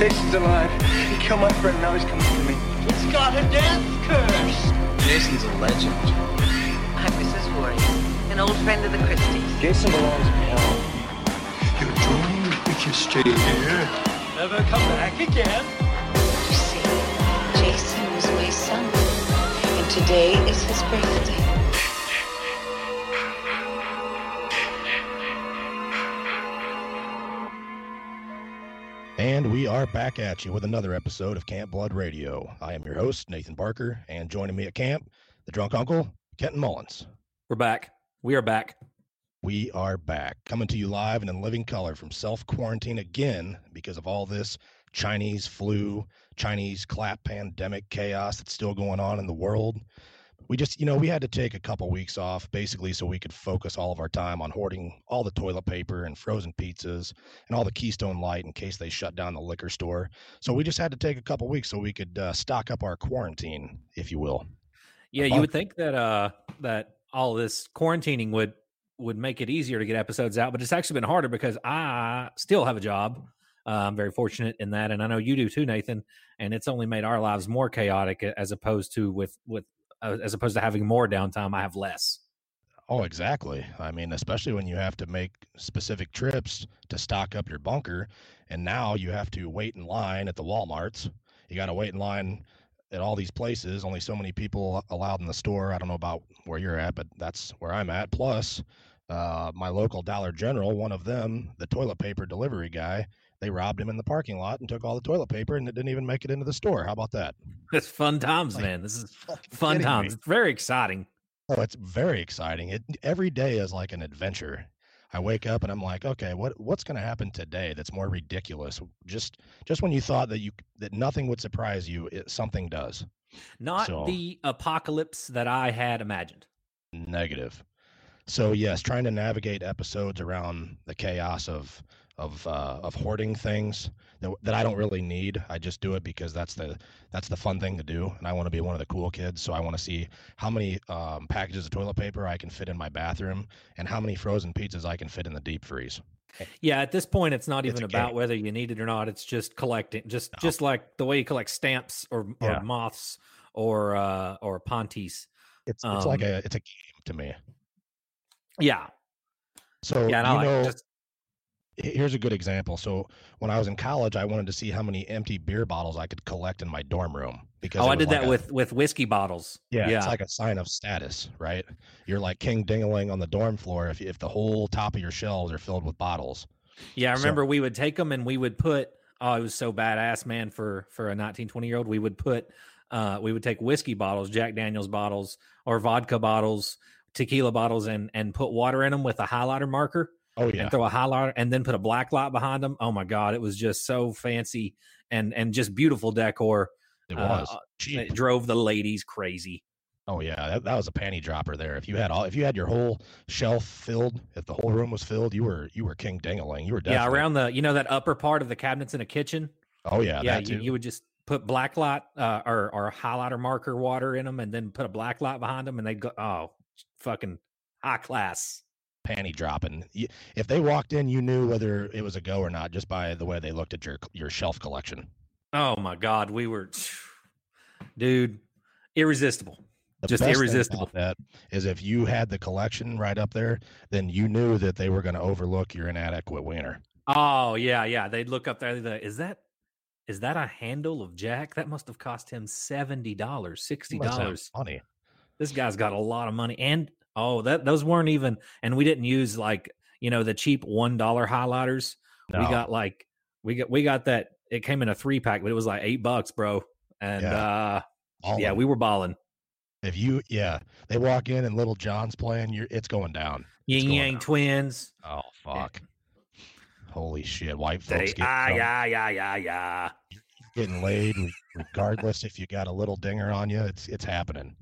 Jason's alive. He killed my friend, now he's coming for me. It's got a death curse. Jason's a legend. I'm Mrs. Voorhees, an old friend of the Christies. Jason belongs in hell. You're doomed if you stay here. Never come back again. You see, Jason was my son, and today is his birthday. And we are back at you with another episode of Camp Blood Radio. I am your host, Nathan Barker, and joining me at camp, the drunk uncle, Kenton Mullins. We're back. We are back. We are back, coming to you live and in living color from self quarantine again because of all this Chinese flu, Chinese clap pandemic chaos that's still going on in the world. We just, you know, we had to take a couple weeks off basically so we could focus all of our time on hoarding all the toilet paper and frozen pizzas and all the Keystone Light in case they shut down the liquor store. So we just had to take a couple weeks so we could uh, stock up our quarantine, if you will. Yeah, you would think that uh that all this quarantining would would make it easier to get episodes out, but it's actually been harder because I still have a job. Uh, I'm very fortunate in that, and I know you do too, Nathan. And it's only made our lives more chaotic as opposed to with with as opposed to having more downtime. I have less. Oh, exactly. I mean, especially when you have to make specific trips to stock up your bunker, and now you have to wait in line at the Walmarts. You got to wait in line at all these places. Only so many people allowed in the store. I don't know about where you're at, but that's where I'm at. Plus, uh, my local Dollar General, one of them, the toilet paper delivery guy, they robbed him in the parking lot and took all the toilet paper, and it didn't even make it into the store. How about that? It's fun times, Like, man. This is fun times. me. It's very exciting. Oh, it's very exciting. It every day is like an adventure. I wake up and I'm like, okay, what what's going to happen today that's more ridiculous? Just just when you thought that you that nothing would surprise you, it, something does. Not So- the apocalypse that I had imagined. Negative. So yes, trying to navigate episodes around the chaos of of uh, of hoarding things that that I don't really need. I just do it because that's the that's the fun thing to do, and I want to be one of the cool kids. So I want to see how many um, packages of toilet paper I can fit in my bathroom, and how many frozen pizzas I can fit in the deep freeze. Yeah, at this point, it's not It's even about game. whether you need it or not. It's just collecting, just No. just like the way you collect stamps or, or Yeah. moths or uh, or ponties. It's it's like Um, a it's a game to me. Yeah, So yeah, and I you like know, just here's a good example. So when I was in college, I wanted to see how many empty beer bottles I could collect in my dorm room because oh, I did like that a- with with whiskey bottles. Yeah, yeah, it's like a sign of status, right? You're like king dingaling on the dorm floor if if the whole top of your shelves are filled with bottles. yeah. I so- remember we would take them and we would put. Oh, it was so badass, man. For for a 19, 20 year old, we would put. Uh, we would take whiskey bottles, Jack Daniel's bottles, or vodka bottles, tequila bottles, and and put water in them with a highlighter marker. Oh yeah, and throw a highlighter and then put a black light behind them. Oh my god, it was just so fancy and and just beautiful decor. it uh, was uh. It drove the ladies crazy. Oh yeah, that, that was a panty dropper there. If you had all, if you had your whole shelf filled, if the whole room was filled, you were you were king dingaling. You were definitely... Yeah, around the you know that upper part of the cabinets in a kitchen. Oh yeah, yeah, you, you would just put black light uh, or or highlighter marker water in them, and then put a black light behind them, and they'd go oh fucking high class. Panty dropping. If they walked in, you knew whether it was a go or not just by the way they looked at your your shelf collection. Oh my god, we were, dude, irresistible. The Just irresistible. that is if you had the collection right up there, then you knew that they were going to overlook your inadequate wiener. Oh yeah, yeah. They'd look up there. they'd, Is that is that a handle of Jack? That must have cost him seventy dollars, sixty You must have dollars. Money. This guy's got a lot of money, and oh, that those weren't even. And we didn't use like you know the cheap one dollar highlighters. We got like we got we got that. It came in a three pack, but it was like eight bucks, bro. And Yeah. uh yeah, we were balling. If you, yeah, they walk in and Lil Jon's playing, you're it's going down. It's Yin Yang twins. Oh fuck! Holy shit! White folks get, ah, yeah, yeah, yeah, yeah. getting laid, regardless if you got a little dinger on you. It's it's happening.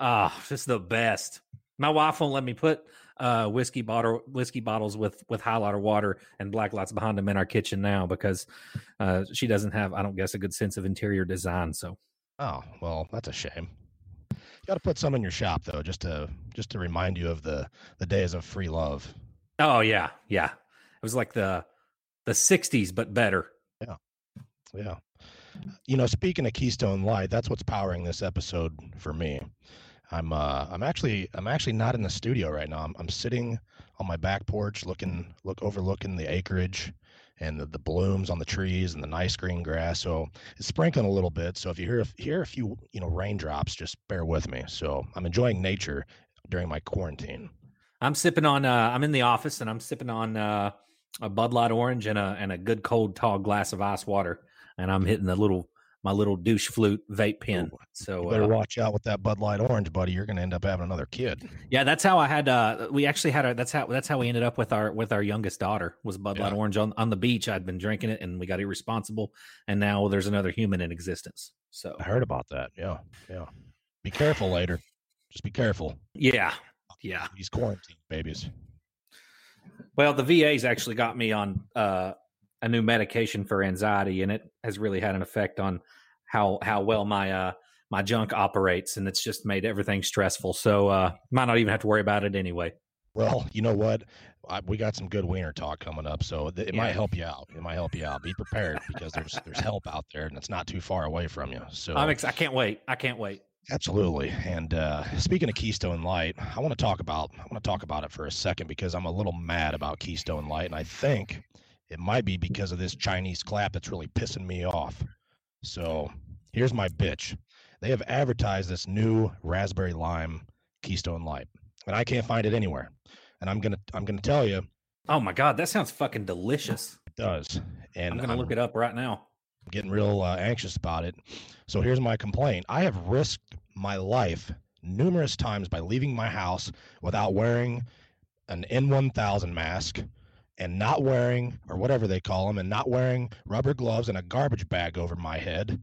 Oh, just the best. My wife won't let me put uh whiskey bottle whiskey bottles with with highlighter water and black lights behind them in our kitchen now because uh she doesn't have I don't guess a good sense of interior design. So Oh well, that's a shame. You got to put some in your shop though, just to just to remind you of the the days of free love. oh yeah, yeah. It was like the the 60s but better. Yeah, yeah. You know, speaking of Keystone Light, that's what's powering this episode for me. I'm uh I'm actually I'm actually not in the studio right now. I'm I'm sitting on my back porch looking look overlooking the acreage and the, the blooms on the trees and the nice green grass. So it's sprinkling a little bit. So if you hear hear a few, you know, raindrops, just bear with me. So I'm enjoying nature during my quarantine. I'm sipping on. Uh, I'm in the office and I'm sipping on uh, a Bud Light orange and a and a good cold tall glass of ice water, and I'm hitting the little my little douche flute vape pen. So You better uh, watch out with that Bud Light orange, buddy. You're going to end up having another kid. yeah, that's how I had. Uh, we actually had our. That's how that's how we ended up with our with our youngest daughter was Bud Light orange on on the beach. I'd been drinking it and we got irresponsible, and now there's another human in existence. So I heard about that. Yeah, yeah. Be careful later. Just be careful. yeah, yeah. These quarantine babies. Well, the VA's actually got me on uh, a new medication for anxiety, and it has really had an effect on how how well my uh, my junk operates, and it's just made everything stressful. So uh, might not even have to worry about it anyway. Well, you know what? I, we got some good wiener talk coming up, so th- it Yeah. might help you out. It might help you out. Be prepared because there's there's help out there, and it's not too far away from you. So I'm ex- I can't wait. I can't wait. Absolutely. And uh, speaking of Keystone Light, I want to talk about I want to talk about it for a second because I'm a little mad about Keystone Light, and I think it might be because of this Chinese clap that's really pissing me off. So here's my bitch. They have advertised this new raspberry lime Keystone Light, and I can't find it anywhere. And I'm gonna I'm gonna tell you Oh my god, that sounds fucking delicious. it does. And I'm gonna look it up right now. getting real uh, anxious about it. So here's my complaint. I have risked my life numerous times by leaving my house without wearing an N1000 mask and not wearing, or whatever they call them, and not wearing rubber gloves and a garbage bag over my head.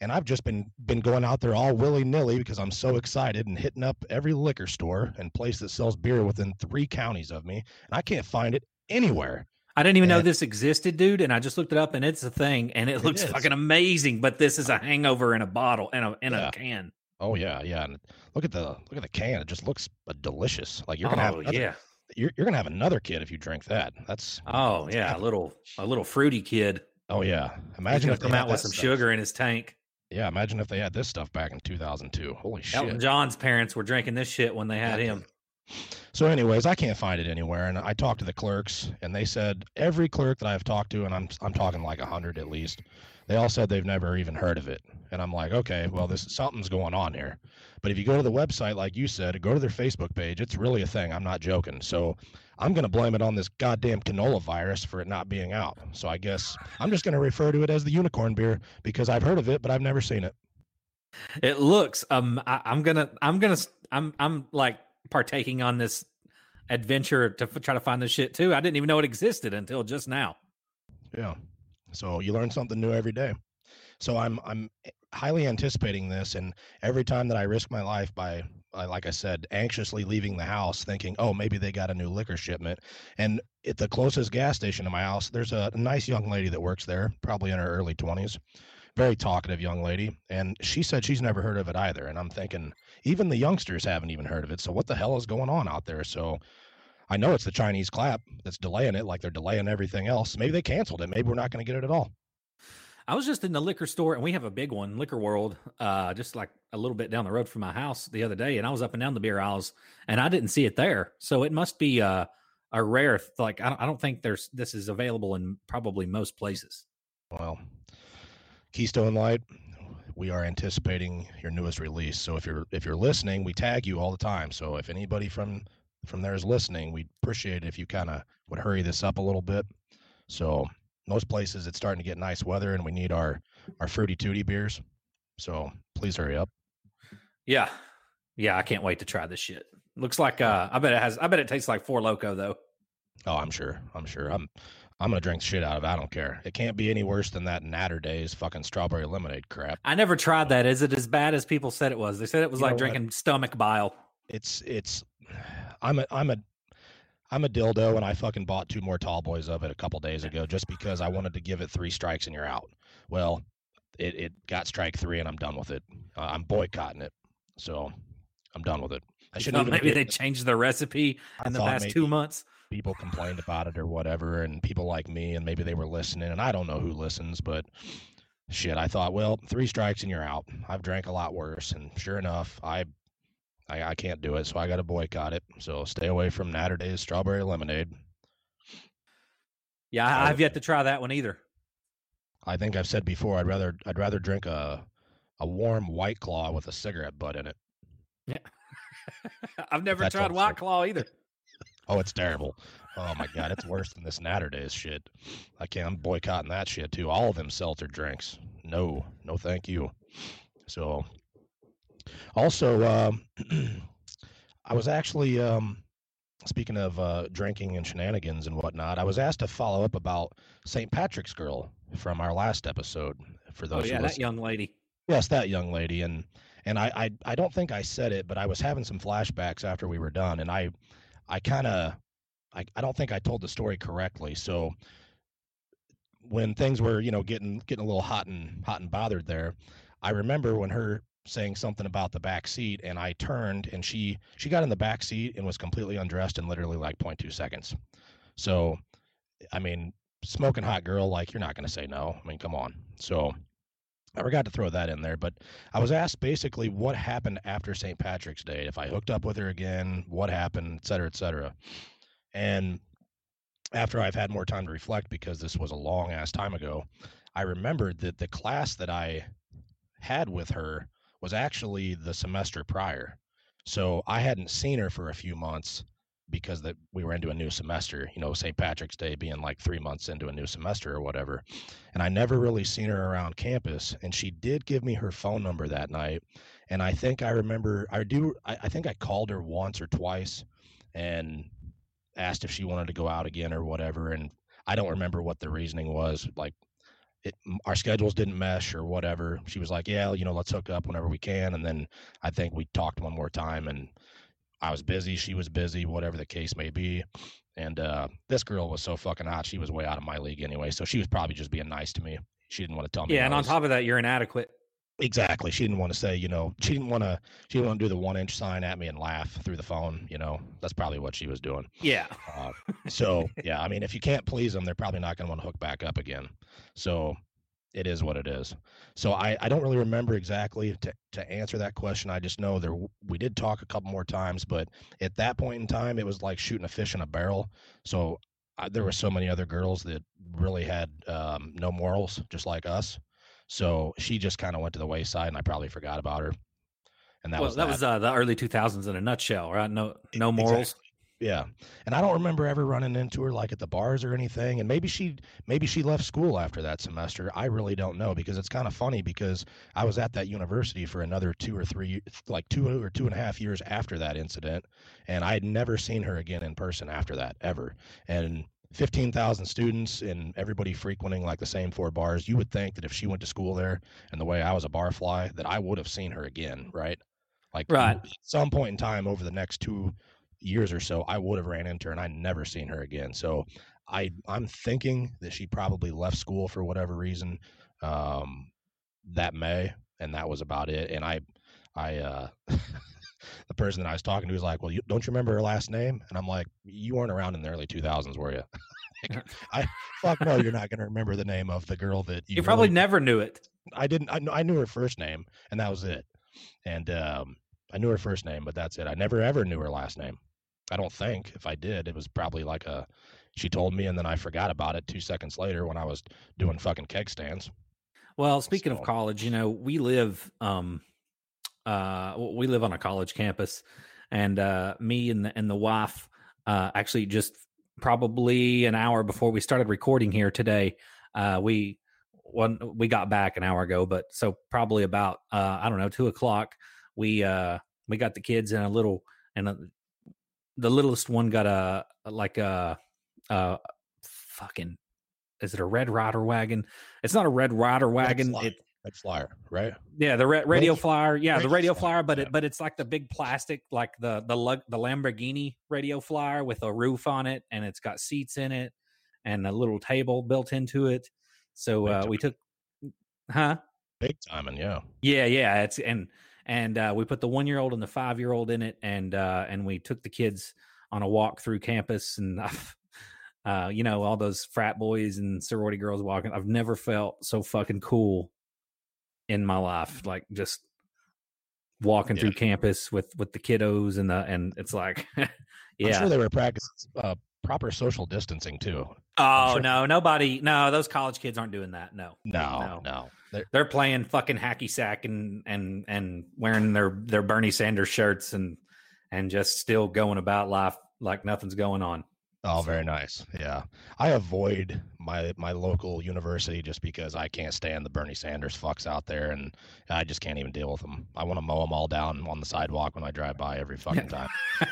And I've just been been going out there all willy nilly because I'm so excited and hitting up every liquor store and place that sells beer within three counties of me, and I can't find it anywhere. I didn't even know this existed, dude, and I just looked it up, and it's a thing, and it, It looks is. fucking amazing. But this is a hangover in a bottle in a in Yeah. a can. Oh yeah, yeah. And look at the look at the can. It just looks uh, delicious. Like you're gonna have oh another, yeah, you're, you're gonna have another kid if you drink that. That's oh yeah, a little a little fruity kid. oh yeah. Imagine if they come out with some stuff. sugar in his tank. Yeah, imagine if they had this stuff back in 2002. Holy Elton shit. John's parents were drinking this shit when they had Yeah. him. So, anyways, I can't find it anywhere, and I talked to the clerks, and they said every clerk that I've talked to, and I'm I'm talking like a hundred at least, they all said they've never even heard of it. And I'm like, okay, well, this something's going on here. But if you go to the website, like you said, go to their Facebook page, it's really a thing. I'm not joking. So I'm gonna blame it on this goddamn canola virus for it not being out. So I guess I'm just gonna refer to it as the unicorn beer because I've heard of it, but I've never seen it. It looks um I, I'm gonna I'm gonna I'm I'm like partaking on this adventure to f- try to find this shit too. I didn't even know it existed until just now. Yeah. So you learn something new every day. So I'm I'm highly anticipating this, and every time that I risk my life by, uh, like I said, anxiously leaving the house, thinking, oh, maybe they got a new liquor shipment, and at the closest gas station to my house, there's a nice young lady that works there, probably in her early twenties, very talkative young lady, and she said she's never heard of it either. And I'm thinking, even the youngsters haven't even heard of it. So what the hell is going on out there? So I know it's the Chinese clap that's delaying it, like they're delaying everything else. Maybe they canceled it. Maybe we're not going to get it at all. I was just in the liquor store, and we have a big one, Liquor World, uh, just like a little bit down the road from my house the other day, and I was up and down the beer aisles, and I didn't see it there. So it must be uh, a rare. Like I don't, I don't think there's this is available in probably most places. Well, Keystone Light, we are anticipating your newest release. So if you're if you're listening, we tag you all the time. So if anybody from from there is listening, we'd appreciate it if you kind of would hurry this up a little bit. So most places it's starting to get nice weather, and we need our our fruity tooty beers. So please hurry up. Yeah, yeah, I can't wait to try this shit. Looks like uh, I bet it has. I bet it tastes like Four Loco though. Oh, I'm sure. I'm sure. I'm I'm gonna drink shit out of it. I don't care. It can't be any worse than that Naturdays fucking strawberry lemonade crap. I never tried that. Is it as bad as people said it was? They said it was You like drinking stomach bile. It's it's I'm a I'm a I'm a dildo and I fucking bought two more tall boys of it a couple days ago just because I wanted to give it three strikes and you're out. Well, it, it got strike three and I'm done with it. Uh, I'm boycotting it. So I'm done with it. I shouldn't maybe they changed the recipe I in the past two months. people complained about it or whatever and people like me and maybe they were listening and I don't know who listens, but shit, I thought, well, three strikes and you're out. I've drank a lot worse, and sure enough, I I, I can't do it, so I got to boycott it. So stay away from Naturdays strawberry lemonade. Yeah, I, I've yet to try that one either. I think I've said before, I'd rather I'd rather drink a a warm White Claw with a cigarette butt in it. Yeah, I've never That's tried White Claw either. Oh, it's terrible. Oh my god, it's worse than this Naturdays shit. I can't. I'm boycotting that shit too. All of them seltzer drinks. No, no, thank you. So, also, um, I was actually um, speaking of uh, drinking and shenanigans and whatnot. I was asked to follow up about St. Patrick's Girl from our last episode. For those, Oh those yeah, who that young lady. Yes, that young lady, and and I, I I don't think I said it, but I was having some flashbacks after we were done, and I I kind of I I don't think I told the story correctly. So when things were you know getting getting a little hot and hot and bothered there, I remember when her saying something about the back seat, and I turned and she she got in the back seat and was completely undressed in literally like 0.2 seconds. So I mean, smoking hot girl, like you're not gonna say no. I mean, come on. So. I forgot to throw that in there, but I was asked basically what happened after St. Patrick's Day, if I hooked up with her again, what happened, et cetera, et cetera. And after I've had more time to reflect, because this was a long ass time ago, I remembered that the class that I had with her was actually the semester prior. So I hadn't seen her for a few months because that we were into a new semester, you know, St. Patrick's Day being like three months into a new semester or whatever. And I never really seen her around campus. And she did give me her phone number that night. And I think I remember I do I, I think I called her once or twice and asked if she wanted to go out again or whatever. And I don't remember what the reasoning was. Like it, our schedules didn't mesh or whatever. She was like, "Yeah, you know, let's hook up whenever we can." And then I think we talked one more time, and I was busy, she was busy, whatever the case may be. And uh, this girl was so fucking hot; she was way out of my league anyway. So she was probably just being nice to me. She didn't want to tell me. Yeah, and on top of that, you're inadequate. Exactly. She didn't want to say, you know, she didn't want to, she didn't want to do the one inch sign at me and laugh through the phone. You know, that's probably what she was doing. Yeah. Uh, so yeah, I mean, if you can't please them, they're probably not going to want to hook back up again. So it is what it is. So I, I don't really remember exactly to, to answer that question. I just know there we did talk a couple more times, but at that point in time, it was like shooting a fish in a barrel. So I, there were so many other girls that really had um, no morals, just like us. So she just kind of went to the wayside, and I probably forgot about her. And that well, was that, was uh, the early 2000s in a nutshell, right? No, no Exactly. morals. Yeah. And I don't remember ever running into her like at the bars or anything. And maybe she maybe she left school after that semester. I really don't know because it's kind of funny because I was at that university for another two or three like two or two and a half years after that incident. And I had never seen her again in person after that, ever. And 15,000 students and everybody frequenting like the same four bars. You would think that if she went to school there and the way I was a barfly, that I would have seen her again, right? Like Right. at some point in time over the next two years or so, I would have ran into her and I never seen her again. So I I'm thinking that she probably left school for whatever reason um, that May, and that was about it. And I I uh, the person that I was talking to was like, "Well, you, don't you remember her last name?" And I'm like, "You weren't around in the early 2000s, were you?" Like, I fuck no, you're not going to remember the name of the girl that you, You probably really- never knew it. I didn't. I, I knew her first name, and that was it. And um, I knew her first name, but that's it. I never ever knew her last name. I don't think. If I did, it was probably like a. She told me, and then I forgot about it two seconds later when I was doing fucking keg stands. Well, speaking So- of college, you know, we live um uh we live on a college campus and uh me and the and the wife uh actually just probably an hour before we started recording here today, uh we one we got back an hour ago, but so probably about uh I don't know, two o'clock, we uh we got the kids in a little and the littlest one got a like a uh fucking is it a red rider wagon? It's not a red rider wagon. It, Red Flyer, right? yeah, the ra- radio flyer. Yeah, the radio radio flyer, flyer, but yeah. it but it's like the big plastic, like the the lug the Lamborghini radio flyer with a roof on it, and it's got seats in it and a little table built into it. So uh, we took, huh? Big time, and yeah. Yeah, yeah. It's and and uh, we put the one year old and the five year old in it, and uh, and we took the kids on a walk through campus, and uh, you know all those frat boys and sorority girls walking. I've never felt so fucking cool in my life. Like just walking Yeah. through campus with with the kiddos and the and it's like, I'm yeah. sure they were practicing uh, proper social distancing too. oh sure- no, nobody. No, those college kids aren't doing that. No, No, No. no. They're- they're playing fucking hacky sack and and and wearing their their Bernie Sanders shirts and and just still going about life like nothing's going on. Oh, very nice. Yeah, I avoid my my local university just because I can't stand the Bernie Sanders fucks out there, and I just can't even deal with them. I want to mow them all down on the sidewalk when I drive by every fucking time.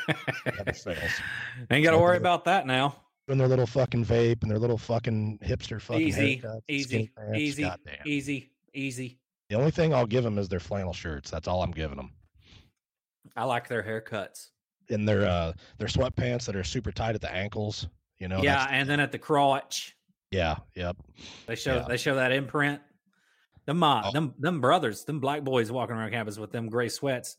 Ain't got to worry about that now. Doing their little fucking vape and their little fucking hipster fucking Easy, haircuts, easy, pants, easy, goddamn. easy, easy. The only thing I'll give them is their flannel shirts. That's all I'm giving them. I like their haircuts. And their uh their sweatpants that are super tight at the ankles. You know. yeah, and then at the crotch, yeah. Yep. they show Yeah. they show that imprint. Them uh, Oh. them them brothers, them black boys walking around campus with them gray sweats.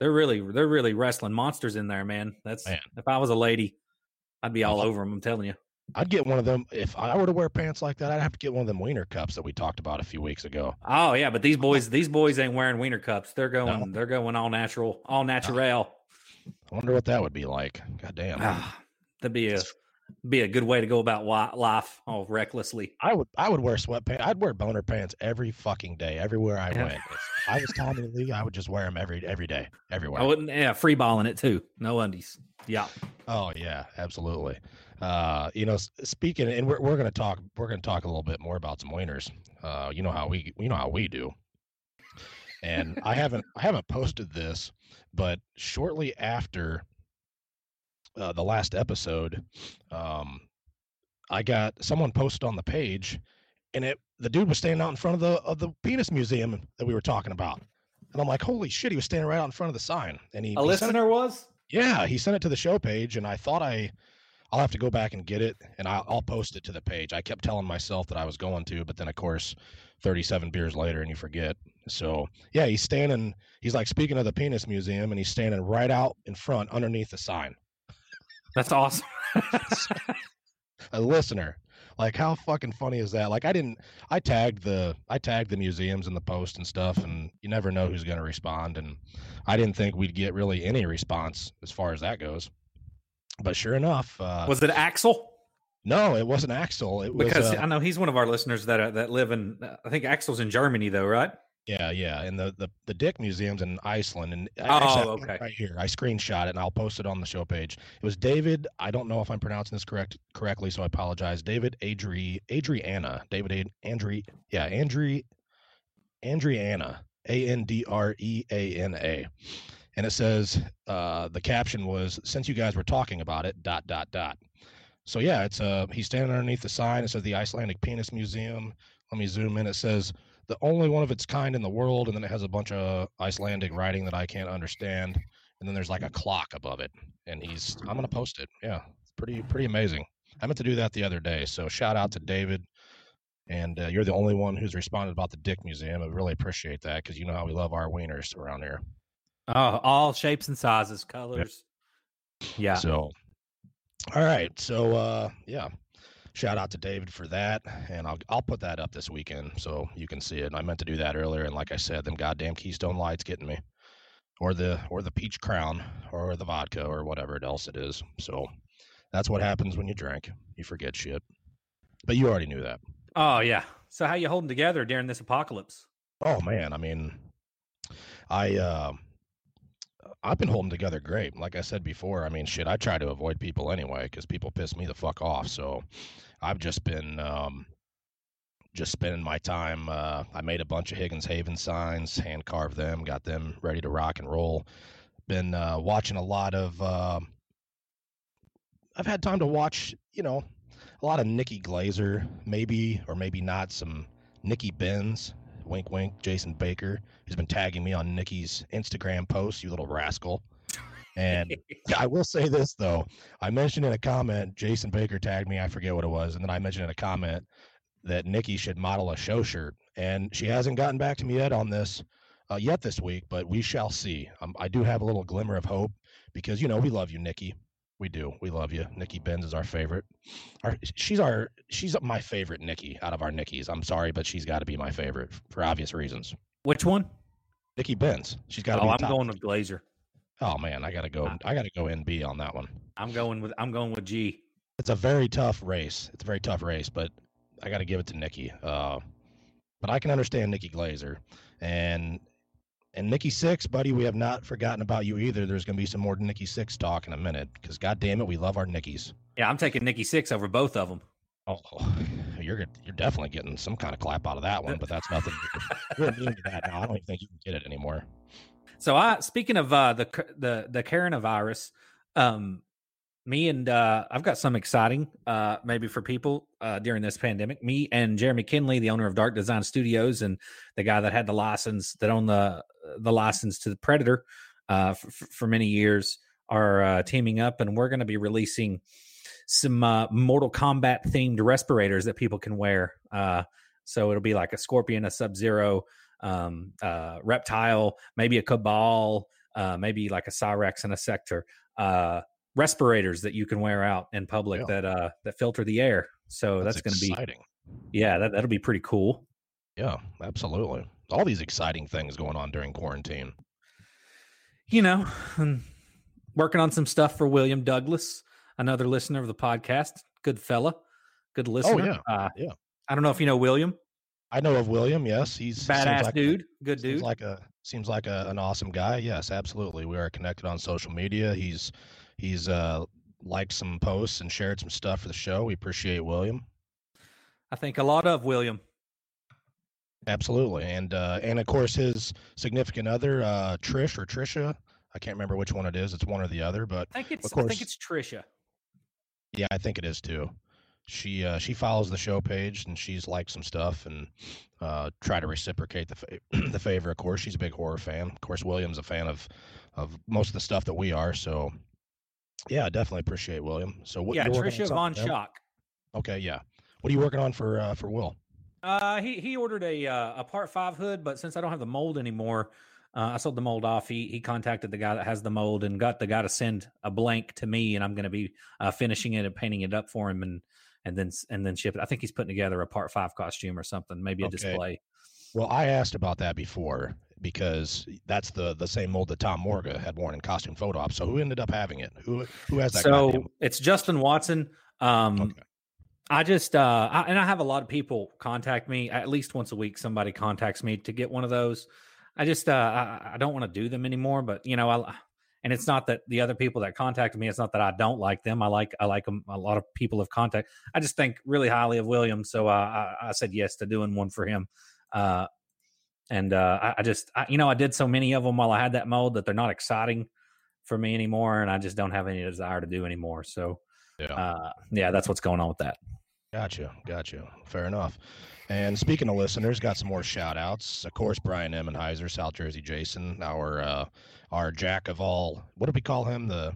They're really they're really wrestling monsters in there, man. That's Man. if I was a lady, I'd be all over them. I'm telling you. I'd get one of them if I were to wear pants like that. I'd have to get one of them wiener cups that we talked about a few weeks ago. Oh yeah, but these boys these boys ain't wearing wiener cups. They're going they're going all natural, all natural. I wonder what that would be like. God damn. Ah, that'd be a be a good way to go about life, all recklessly. I would I would wear sweatpants. I'd wear boner pants every fucking day, everywhere I went. If I was Tommy Lee, I would just wear them every every day, everywhere. I wouldn't, yeah, free balling it too. No undies. Yeah. Oh yeah, absolutely. Uh, you know, speaking, and we're we're gonna talk we're gonna talk a little bit more about some wieners. Uh, you know how we you know how we do. And I haven't I haven't posted this, but shortly after uh, the last episode, um, I got someone posted on the page, and it the dude was standing out in front of the of the penis museum that we were talking about, and I'm like, holy shit, he was standing right out in front of the sign, and he A he sent it- listener was? yeah, he sent it to the show page, and I thought I, I'll have to go back and get it, and I'll, I'll post it to the page. I kept telling myself that I was going to, but then of course, 37 beers later, and you forget. So yeah, he's standing. He's like speaking of the penis museum, and he's standing right out in front, underneath the sign. That's awesome. A listener. Like how fucking funny is that? Like I didn't I tagged the I tagged the museums in the post and stuff and you never know who's going to respond and I didn't think we'd get really any response as far as that goes. But sure enough, uh was it Axel? No, it wasn't Axel. It was Because uh, I know he's one of our listeners that are, that live in. I think Axel's in Germany though, right? Yeah, yeah, and the the the Dick Museum's in Iceland, and Oh, actually, I have it okay. right here. I screenshot it and I'll post it on the show page. It was David. I don't know if I'm pronouncing this correct correctly, so I apologize. David Adri Adriana. David Andri. Yeah, Andri Andriana. A N D R E A N A. And it says uh, the caption was since you guys were talking about it. Dot dot dot. So yeah, it's uh he's standing underneath the sign. It says the Icelandic Penis Museum. Let me zoom in. It says the only one of its kind in the world, and then it has a bunch of Icelandic writing that I can't understand. And then there's like a clock above it, and he's I'm gonna post it. Yeah, it's pretty pretty amazing. I meant to do that the other day, so shout out to David. And uh, you're the only one who's responded about the Dick Museum. I really appreciate that because you know how we love our wieners around here. Oh, all shapes and sizes, colors. Yeah. So, all right. So, uh, yeah, shout out to David for that, and I'll I'll put that up this weekend so you can see it. And I meant to do that earlier, and like I said, them goddamn Keystone Lights getting me, or the or the Peach Crown, or the vodka, or whatever else it is. So, that's what happens when you drink. You forget shit. But you already knew that. Oh yeah. So how you holding together during this apocalypse? Oh man, I mean, I uh, I've been holding together great. Like I said before, I mean, shit, I try to avoid people anyway because people piss me the fuck off. So I've just been um, just spending my time. Uh, I made a bunch of Higgins Haven signs, hand carved them, got them ready to rock and roll. Been uh, watching a lot of. Uh, I've had time to watch, you know, a lot of Nikki Glazer, maybe or maybe not some Nikki Benz. Wink, wink. Jason Baker, who's been tagging me on Nikki's Instagram posts. You little rascal. And I will say this though. I mentioned in a comment, Jason Baker tagged me. I forget what it was, and then I mentioned in a comment that Nikki should model a show shirt, and she hasn't gotten back to me yet on this uh, yet this week, but we shall see. Um, I do have a little glimmer of hope because you know we love you, Nikki. We do. We love you. Nikki Benz is our favorite. Our she's our she's my favorite Nikki out of our Nikki's. I'm sorry, but she's got to be my favorite for obvious reasons. Which one? Nikki Benz. She's got to Oh. I'm going with Glazer. Oh man, I gotta go. I gotta go NB on that one. I'm going with I'm going with G. It's a very tough race. It's a very tough race, but I got to give it to Nikki. Uh, but I can understand Nikki Glazer, and and Nikki Sixx, buddy. We have not forgotten about you either. There's going to be some more Nikki Sixx talk in a minute because God damn it, we love our Nickies. Yeah, I'm taking Nikki Sixx over both of them. Oh, you're you're definitely getting some kind of clap out of that one, but that's nothing. You're immune to that now. I don't even think you can get it anymore. So I speaking of uh the the the coronavirus, um me and uh I've got some exciting uh maybe for people uh during this pandemic. Me and Jeremy Kinley, the owner of Dark Design Studios and the guy that had the license that owned the the license to the Predator uh for, for many years are uh, teaming up and we're going to be releasing some uh, Mortal Kombat themed respirators that people can wear. Uh so it'll be like a Scorpion, a Sub Zero, um, uh, reptile, maybe a Kabal, uh, maybe like a Cyrax and a Sektor, uh, respirators that you can wear out in public Yeah. that uh, that filter the air. So that's, going to be exciting. yeah, that that'll be pretty cool. Yeah, absolutely. All these exciting things going on during quarantine. You know, and working on some stuff for William Douglas, another listener of the podcast, good fella, good listener. Oh, yeah, uh, yeah. I don't know if you know William, I know of William. Yes, he's badass like a- dude, good seems dude. like a seems like a, an awesome guy. Yes, absolutely. We are connected on social media. He's he's uh liked some posts and shared some stuff for the show. We appreciate William. I think a lot of William. Absolutely. And uh and of course his significant other, uh Trish or Trisha. I can't remember which one it is. It's one or the other, but I think it's Of I think it's Trisha. yeah, I think it is too. She uh she follows the show page and she's liked some stuff and uh try to reciprocate the fa- the favor. Of course, she's a big horror fan. Of course, William's a fan of of most of the stuff that we are. So yeah, definitely appreciate William. So what Yeah, you're working on Trisha Von yeah? Schock. Okay, yeah. What are you working on for uh for Will? Uh, he he ordered a uh, a part five hood, but since I don't have the mold anymore, uh, I sold the mold off. He he contacted the guy that has the mold and got the guy to send a blank to me, and I'm going to be uh, finishing it and painting it up for him, and and then s- and then ship it. I think he's putting together a part five costume or something, maybe a Okay. display. Well, I asked about that before because that's the the same mold that Tom Morga had worn in costume photo op. So who ended up having it? Who who has that? So goddamn- it's Justin Watson. Um, Okay. I just uh, I, and I have a lot of people contact me at least once a week. Somebody contacts me to get one of those. I just uh, I, I don't want to do them anymore. But you know, I and it's not that the other people that contact me. It's not that I don't like them. I like I like them. A lot of people have contact. I just think really highly of William, so uh, I, I said yes to doing one for him. Uh, and uh, I, I just I, you know I did so many of them while I had that mold that they're not exciting for me anymore, and I just don't have any desire to do anymore. So Yeah. uh, yeah, that's what's going on with that. Gotcha, gotcha. Fair enough. And speaking of listeners, got some more shout outs. Of course, Brian Emmenheiser, South Jersey Jason, our uh our jack of all what do we call him? The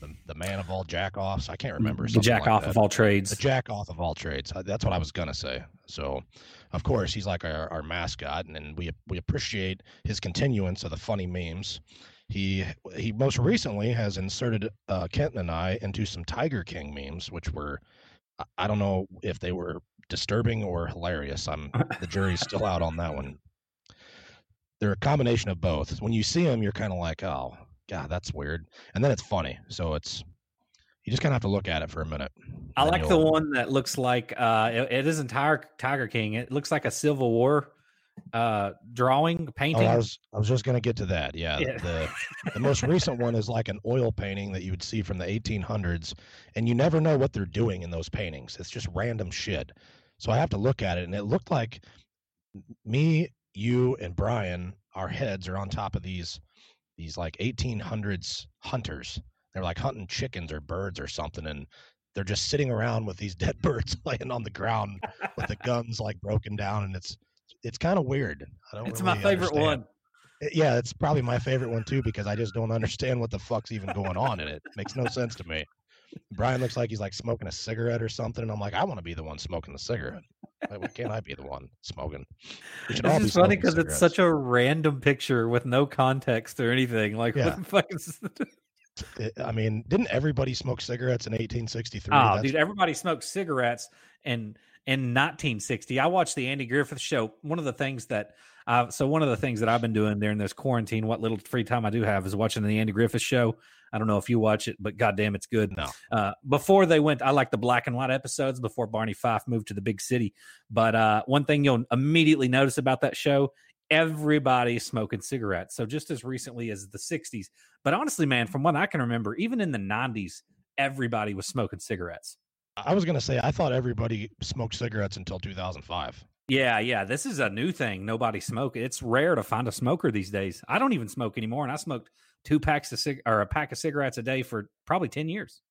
the, the man of all jack offs. I can't remember. The jack like off that. of all trades. the jack off of all trades. Uh, That's what I was gonna say. So, of course, he's like our, our mascot, and, and we we appreciate his continuance of the funny memes. He he most recently has inserted uh, Kenton and I into some Tiger King memes, which were I- I don't know if they were disturbing or hilarious. I'm the jury's still out on that one. They're a combination of both. When you see them, you're kind of like, oh god, that's weird, and then it's funny. So it's you just kind of have to look at it for a minute. I like the one that looks like uh, it, it isn't Tiger Tiger King. It looks like a Civil War uh, drawing Oh, painting. I was I was just gonna get to that. Yeah, Yeah. the the most recent one is like an oil painting that you would see from the 1800s, and you never know what they're doing in those paintings. It's just random shit. So I have to look at it, and it looked like me, you, and Brian. Our heads are on top of these these like 1800s hunters. They're like hunting chickens or birds or something, and they're just sitting around with these dead birds laying on the ground with the guns like broken down, and it's it's kind of weird. I don't. it's really my favorite understand. one. Uh, Yeah, it's probably my favorite one too because I just don't understand what the fuck's even going on in it. Makes no sense to me. Brian looks like he's like smoking a cigarette or something, and I'm like, I want to be the one smoking the cigarette. Like, why can't I be the one smoking? All It's be funny because it's such a random picture with no context or anything. Like, Yeah. what the fuck is? I mean, didn't everybody smoke cigarettes in 1863? Oh, That's- dude, everybody smoked cigarettes and in 1960. I watched the Andy Griffith show. One of the things that uh, so one of the things that I've been doing during this quarantine, what little free time I do have, is watching the Andy Griffith show. I don't know if you watch it, but goddamn, it's good. No. Uh, before they went, I like the black and white episodes before Barney Fife moved to the big city. But uh, one thing you'll immediately notice about that show, everybody smoking cigarettes. So just as recently as the 60s. But honestly, man, from what I can remember, even in the 90s, everybody was smoking cigarettes. I was gonna say I thought everybody smoked cigarettes until 2005. Yeah, yeah. This is a new thing. Nobody smoke. It's rare to find a smoker these days. I don't even smoke anymore, and I smoked two packs of cig- or a pack of cigarettes a day for probably ten years.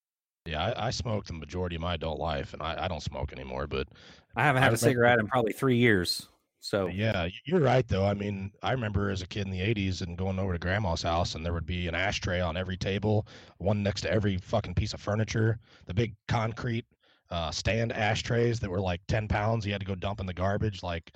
Yeah, I, I smoked the majority of my adult life, and I, I don't smoke anymore. But I haven't had a remember- cigarette in probably three years. So yeah, you're right though. I mean, I remember as a kid in the 80s and going over to grandma's house, and there would be an ashtray on every table, one next to every fucking piece of furniture. The big concrete uh, stand ashtrays that were like 10 pounds. You had to go dump in the garbage. Like,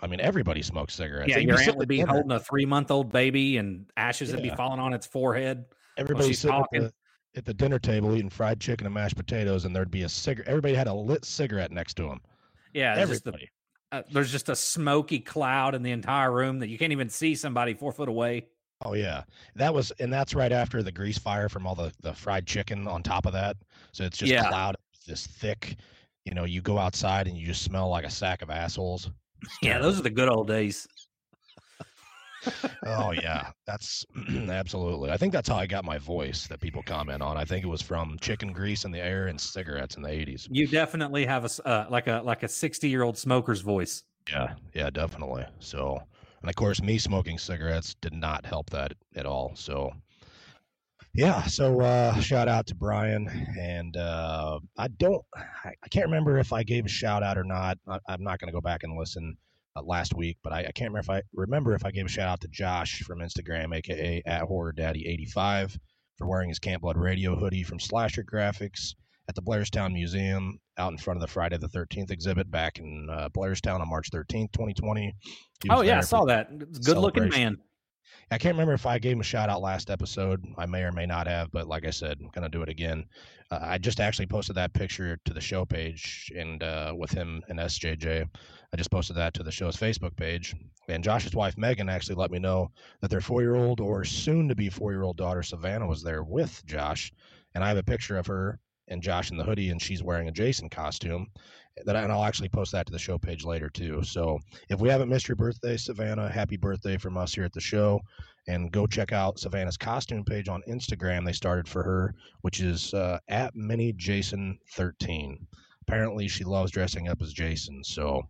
I mean, everybody smokes cigarettes. yeah, your aunt would be dinner, holding a three month old baby, and ashes would be falling on its forehead. Everybody she's sitting at talking. the, at the dinner table eating fried chicken and mashed potatoes, and there'd be a cigarette. Everybody had a lit cigarette next to them. Yeah, there's just, a, Everybody. uh, there's just a smoky cloud in the entire room that you can't even see somebody four foot away. Oh yeah, that was, and that's right after the grease fire from all the the fried chicken on top of that. So it's just Yeah. cloud, this thick. You know, you go outside and you just smell like a sack of assholes. Yeah, those are the good old days. Oh yeah, that's absolutely. I think that's how I got my voice that people comment on. I think it was from chicken grease in the air and cigarettes in the '80s. You definitely have a uh, like a like a sixty year old smoker's voice. Yeah, yeah, definitely. So, and of course, me smoking cigarettes did not help that at all. So, yeah. So, uh, shout out to Brian, and uh, I don't, I, I can't remember if I gave a shout out or not. I, I'm not going to go back and listen uh, last week, but I, I can't remember if I remember if I gave a shout out to Josh from Instagram, aka at Horror Daddy 85, for wearing his Camp Blood Radio hoodie from Slasher Graphics at the Blairstown Museum out in front of the Friday the 13th exhibit back in uh, Blairstown on March 13th, 2020. Oh yeah, I saw that. Good looking man. I can't remember if I gave him a shout out last episode. I may or may not have, but like I said, I'm gonna do it again. Uh, I just actually posted that picture to the show page and uh, with him and SJJ. I just posted that to the show's Facebook page. And Josh's wife Megan actually let me know that their four-year-old or soon-to-be four-year-old daughter Savannah was there with Josh, and I have a picture of her and Josh in the hoodie, and she's wearing a Jason costume. That I, and I'll actually post that to the show page later too. So if we haven't missed your birthday, Savannah, happy birthday from us here at the show and go check out Savannah's costume page on Instagram. They started for her, which is uh, at Mini Jason 13. Apparently, she loves dressing up as Jason, so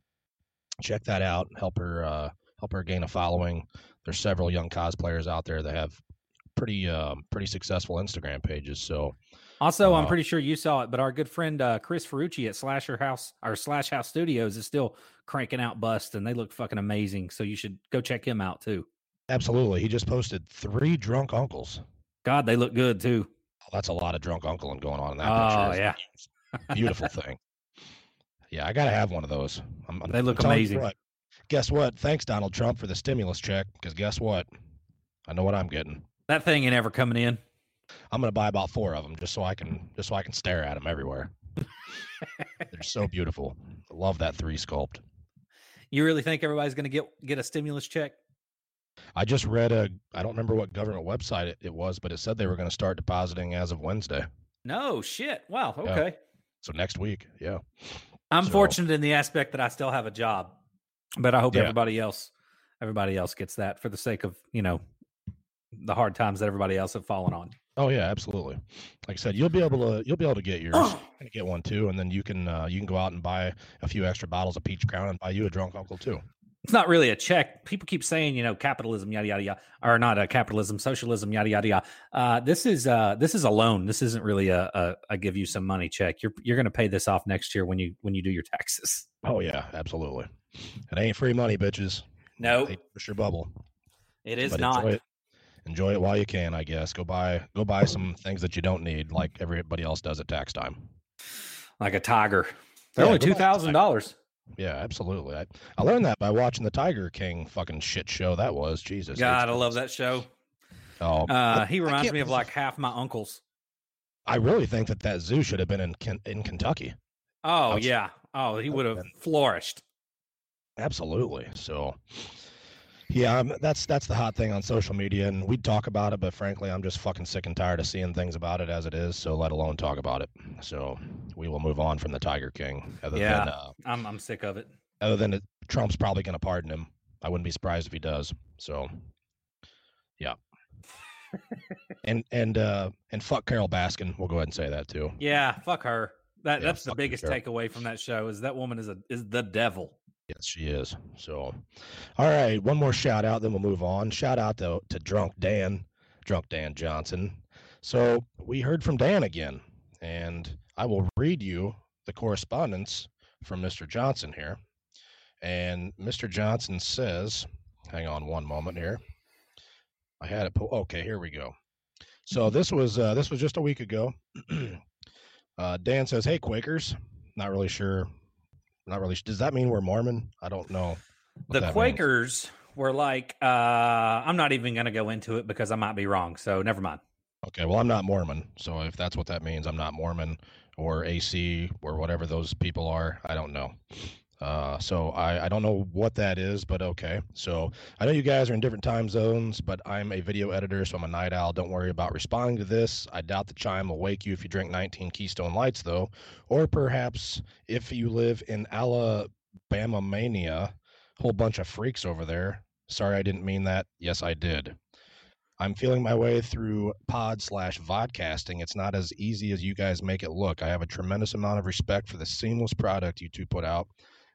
check that out. Help her uh, help her gain a following. There's several young cosplayers out there that have pretty um, pretty successful Instagram pages. So Also, I'm Uh, pretty sure you saw it, but our good friend uh, Chris Ferrucci at Slasher House or Slash House Studios is still cranking out busts, and they look fucking amazing. So you should go check him out too. absolutely, he just posted three drunk uncles. God, they look good too. That's a lot of drunk uncling going on in that Oh picture. yeah, beautiful thing. Yeah, I gotta have one of those. I'm, I'm- They I'm look you amazing. what, guess what? Thanks, Donald Trump, for the stimulus check. Because guess what? I know what I'm getting. that thing ain't ever coming in. I'm gonna buy about four of them just so I can just so I can stare at them everywhere. They're so beautiful. I love that three sculpt. You really think everybody's going to get get a stimulus check? I just read a I don't remember what government website it, it was, but it said they were going to start depositing as of Wednesday. No shit. Wow. Yeah. Okay. So next week, yeah. I'm So- fortunate in the aspect that I still have a job, but I hope Yeah. everybody else everybody else gets that for the sake of you know the hard times that everybody else have fallen on. Oh yeah, absolutely. Like I said, you'll be able to you'll be able to get yours. I'm get one too, and then you can uh, you can go out and buy a few extra bottles of peach crown and buy you a drunk uncle too. It's not really a check. People keep saying, you know, capitalism, yada yada yada, or not a capitalism, socialism, yada yada yada. Uh, this is uh, this is a loan. This isn't really a, a, a give you some money check. You're you're going to pay this off next year when you when you do your taxes. Oh yeah, absolutely. It ain't free money, bitches. No, Hate to push your bubble. it is but not. Enjoy it. Enjoy it while you can. I guess go buy go buy some things that you don't need, like everybody else does at tax time. Like a tiger. They're Yeah, only two buy a tiger. thousand dollars. Yeah, absolutely. I, I learned that by watching the Tiger King fucking shit show that was. Jesus. God, I love that show. Oh, Uh, he reminds me of like half my uncles. I really think that that zoo should have been in in Kentucky. Oh Ouch. yeah. Oh, he would have flourished. Absolutely. So, yeah, I'm, that's that's the hot thing on social media, and we'd talk about it, but frankly, I'm just fucking sick and tired of seeing things about it as it is. So, let alone talk about it. So, we will move on from the Tiger King. Other Yeah. than uh, I'm I'm sick of it. other than it, Trump's probably going to pardon him. I wouldn't be surprised if he does. So, yeah. and and uh and fuck Carole Baskin. We'll go ahead and say that too. Yeah, fuck her. That Yeah, that's the biggest takeaway from that show is that woman is a is the devil. Yes, she is. So, all right, one more shout out, then we'll move on. Shout out to to Drunk Dan, Drunk Dan Johnson. So we heard from Dan again, and I will read you the correspondence from Mr. Johnson here. And Mr. Johnson says, hang on one moment here. I had it. po- Okay, here we go. So this was uh, this was just a week ago. uh, Dan says, "Hey Quakers." Not really sure not really. Does that mean we're Mormon? I don't know. The that means. Quakers were like, uh, I'm not even going to go into it because I might be wrong. So never mind. Okay, well, I'm not Mormon, so if that's what that means, I'm not Mormon or AC or whatever those people are. I don't know. Uh, so I, I don't know what that is, but okay. So I know you guys are in different time zones, but I'm a video editor, so I'm a night owl. Don't worry about responding to this. I doubt the chime will wake you if you drink 19 Keystone Lights, though, or perhaps if you live in Alabama mania, whole bunch of freaks over there. Sorry, I didn't mean that. Yes, I did. I'm feeling my way through pod slash vodcasting. It's not as easy as you guys make it look. I have a tremendous amount of respect for the seamless product you two put out.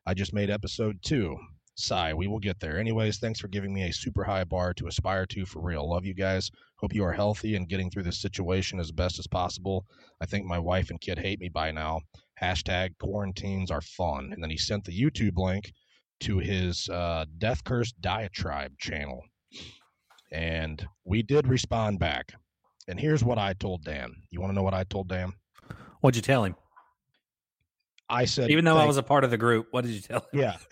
I just made episode two. Sigh, we will get there. Anyways, thanks for giving me a super high bar to aspire to for real. Love you guys. Hope you are healthy and getting through this situation as best as possible. I think my wife and kid hate me by now. Hashtag quarantines are fun. And then he sent the YouTube link to his uh, Death Curse Diatribe channel. And we did respond back. And here's what I told Dan. You want to know what I told Dan? What'd you tell him? I said, Even though I was a part of the group, what did you tell him? Yeah.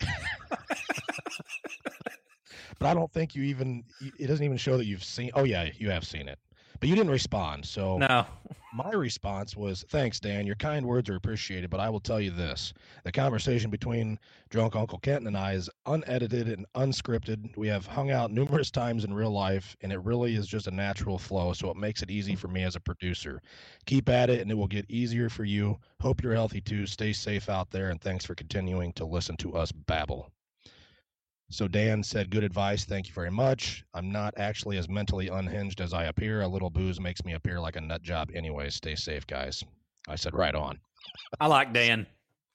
but I don't think you even, it doesn't even show that you've seen, oh, yeah, you have seen it. But you didn't respond. So No. my response was, thanks, Dan. Your kind words are appreciated, but I will tell you this the conversation between drunk Uncle Kenton and I is unedited and unscripted. We have hung out numerous times in real life, and it really is just a natural flow. So it makes it easy for me as a producer. Keep at it, and it will get easier for you. Hope you're healthy too. Stay safe out there, and thanks for continuing to listen to us babble. So Dan said, Good advice. Thank you very much. I'm not actually as mentally unhinged as I appear. A little booze makes me appear like a nut job anyway. Stay safe, guys. I said, Right on. I like Dan.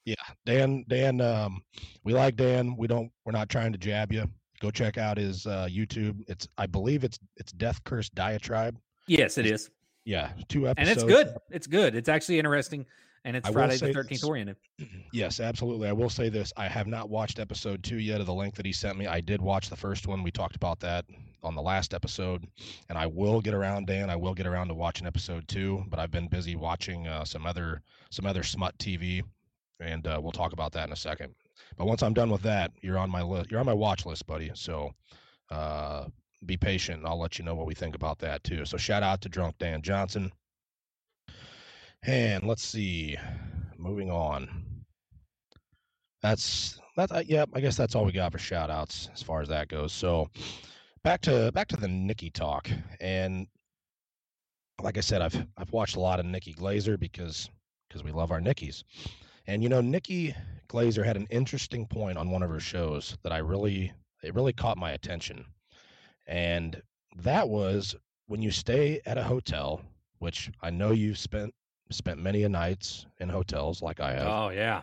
Yeah, Dan, Dan, um, we like Dan. We don't we're not trying to jab you. Go check out his uh YouTube. It's I believe it's it's Death Curse Diatribe. Yes, it is. Yeah, two episodes. And it's good. It's good. It's actually interesting. And it's I Friday the 13th oriented. Yes, absolutely. I will say this. I have not watched episode two yet of the link that he sent me. I did watch the first one. We talked about that on the last episode. And I will get around, Dan. I will get around to watching episode two, but I've been busy watching uh, some other some other smut TV. And uh, we'll talk about that in a second. But once I'm done with that, you're on my list. You're on my watch list, buddy. So uh, be patient. I'll let you know what we think about that too. So shout out to Drunk Dan Johnson. And let's see. Moving on. That's that. Uh, yeah, I guess that's all we got for shout outs as far as that goes. So back to back to the Nikki talk. And like I said, I've I've watched a lot of Nikki Glazer because because we love our Nikki's. And you know, Nikki Glazer had an interesting point on one of her shows that I really it really caught my attention. And that was when you stay at a hotel, which I know you've spent spent many a nights in hotels like I have. Oh, yeah.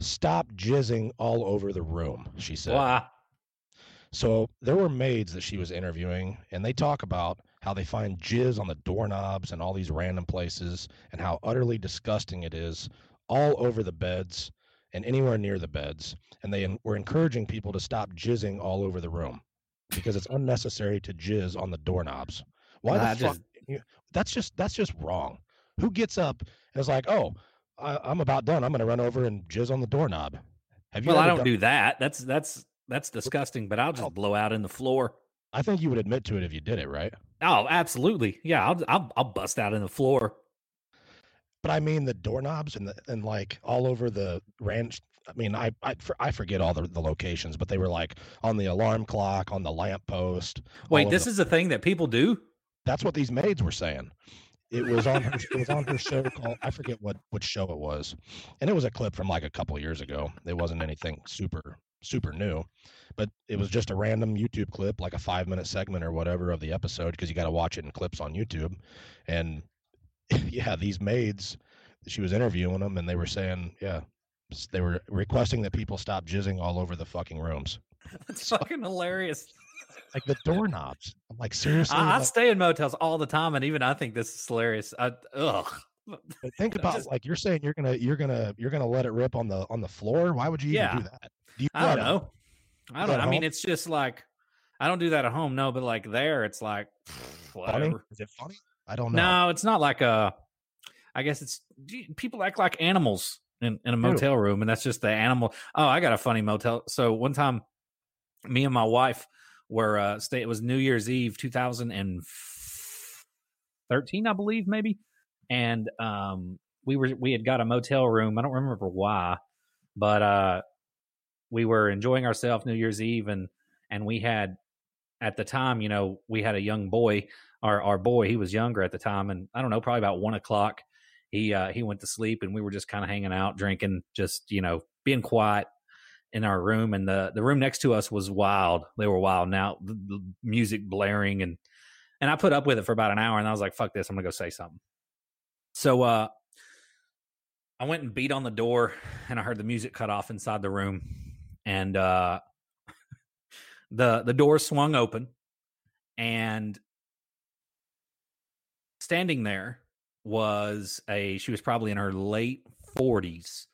Stop jizzing all over the room, she said. Why? So there were maids that she was interviewing, and they talk about how they find jizz on the doorknobs and all these random places, and how utterly disgusting it is all over the beds and anywhere near the beds. And they were encouraging people to stop jizzing all over the room because it's unnecessary to jizz on the doorknobs. Why I the fuck? just- you- That's just that's just wrong. Who gets up and is like, "Oh, I, I'm about done. I'm going to run over and jizz on the doorknob." Have you? Well, I don't done- do that. That's that's that's disgusting, but I'll Oh. just blow out in the floor. I think you would admit to it if you did it, right? Oh, absolutely. Yeah, I'll I'll, I'll bust out in the floor. But I mean the doorknobs and the and like all over the ranch. I mean, I I, for- I forget all the, the locations, but they were like on the alarm clock, on the lamp post. Wait, this is a thing that people do? that's what these maids were saying. It was on her. it was on her show called I forget what which show it was, and it was a clip from like a couple years ago. It wasn't anything super super new, but it was just a random YouTube clip, like a five minute segment or whatever of the episode, because you got to watch it in clips on YouTube. And yeah, these maids, she was interviewing them, and they were saying, yeah, they were requesting that people stop jizzing all over the fucking rooms, That's fucking hilarious. Like the doorknobs. I'm like seriously. I, I Like, stay in motels all the time, and even I think this is hilarious. I, ugh. Think about just- like you're saying you're gonna you're gonna you're gonna let it rip on the on the floor. Why would you even Yeah. do that? Do you I don't know. I don't. I mean, it's just like I don't do that at home. No, but like there, it's like Funny? whatever. Is it funny? I don't know. No, it's not like a. I guess it's people act like animals in, in a Ew. motel room, and that's just the animal. Oh, I got a funny motel. So one time, me and my wife were uh. It was New Year's Eve, two thousand and thirteen, I believe, maybe, and um, we were we had got a motel room. I don't remember why, but uh, we were enjoying ourselves New Year's Eve, and and we had at the time, you know, we had a young boy our our boy he was younger at the time and i don't know probably about one o'clock he uh he went to sleep and we were just kind of hanging out drinking just you know being quiet in our room and the the room next to us was wild. They were wild. Now the, the music blaring and and i put up with it for about an hour and i was like fuck this i'm gonna go say something. So uh i went and beat on the door and i heard the music cut off inside the room and uh the the door swung open and standing there was a she was probably in her late 40s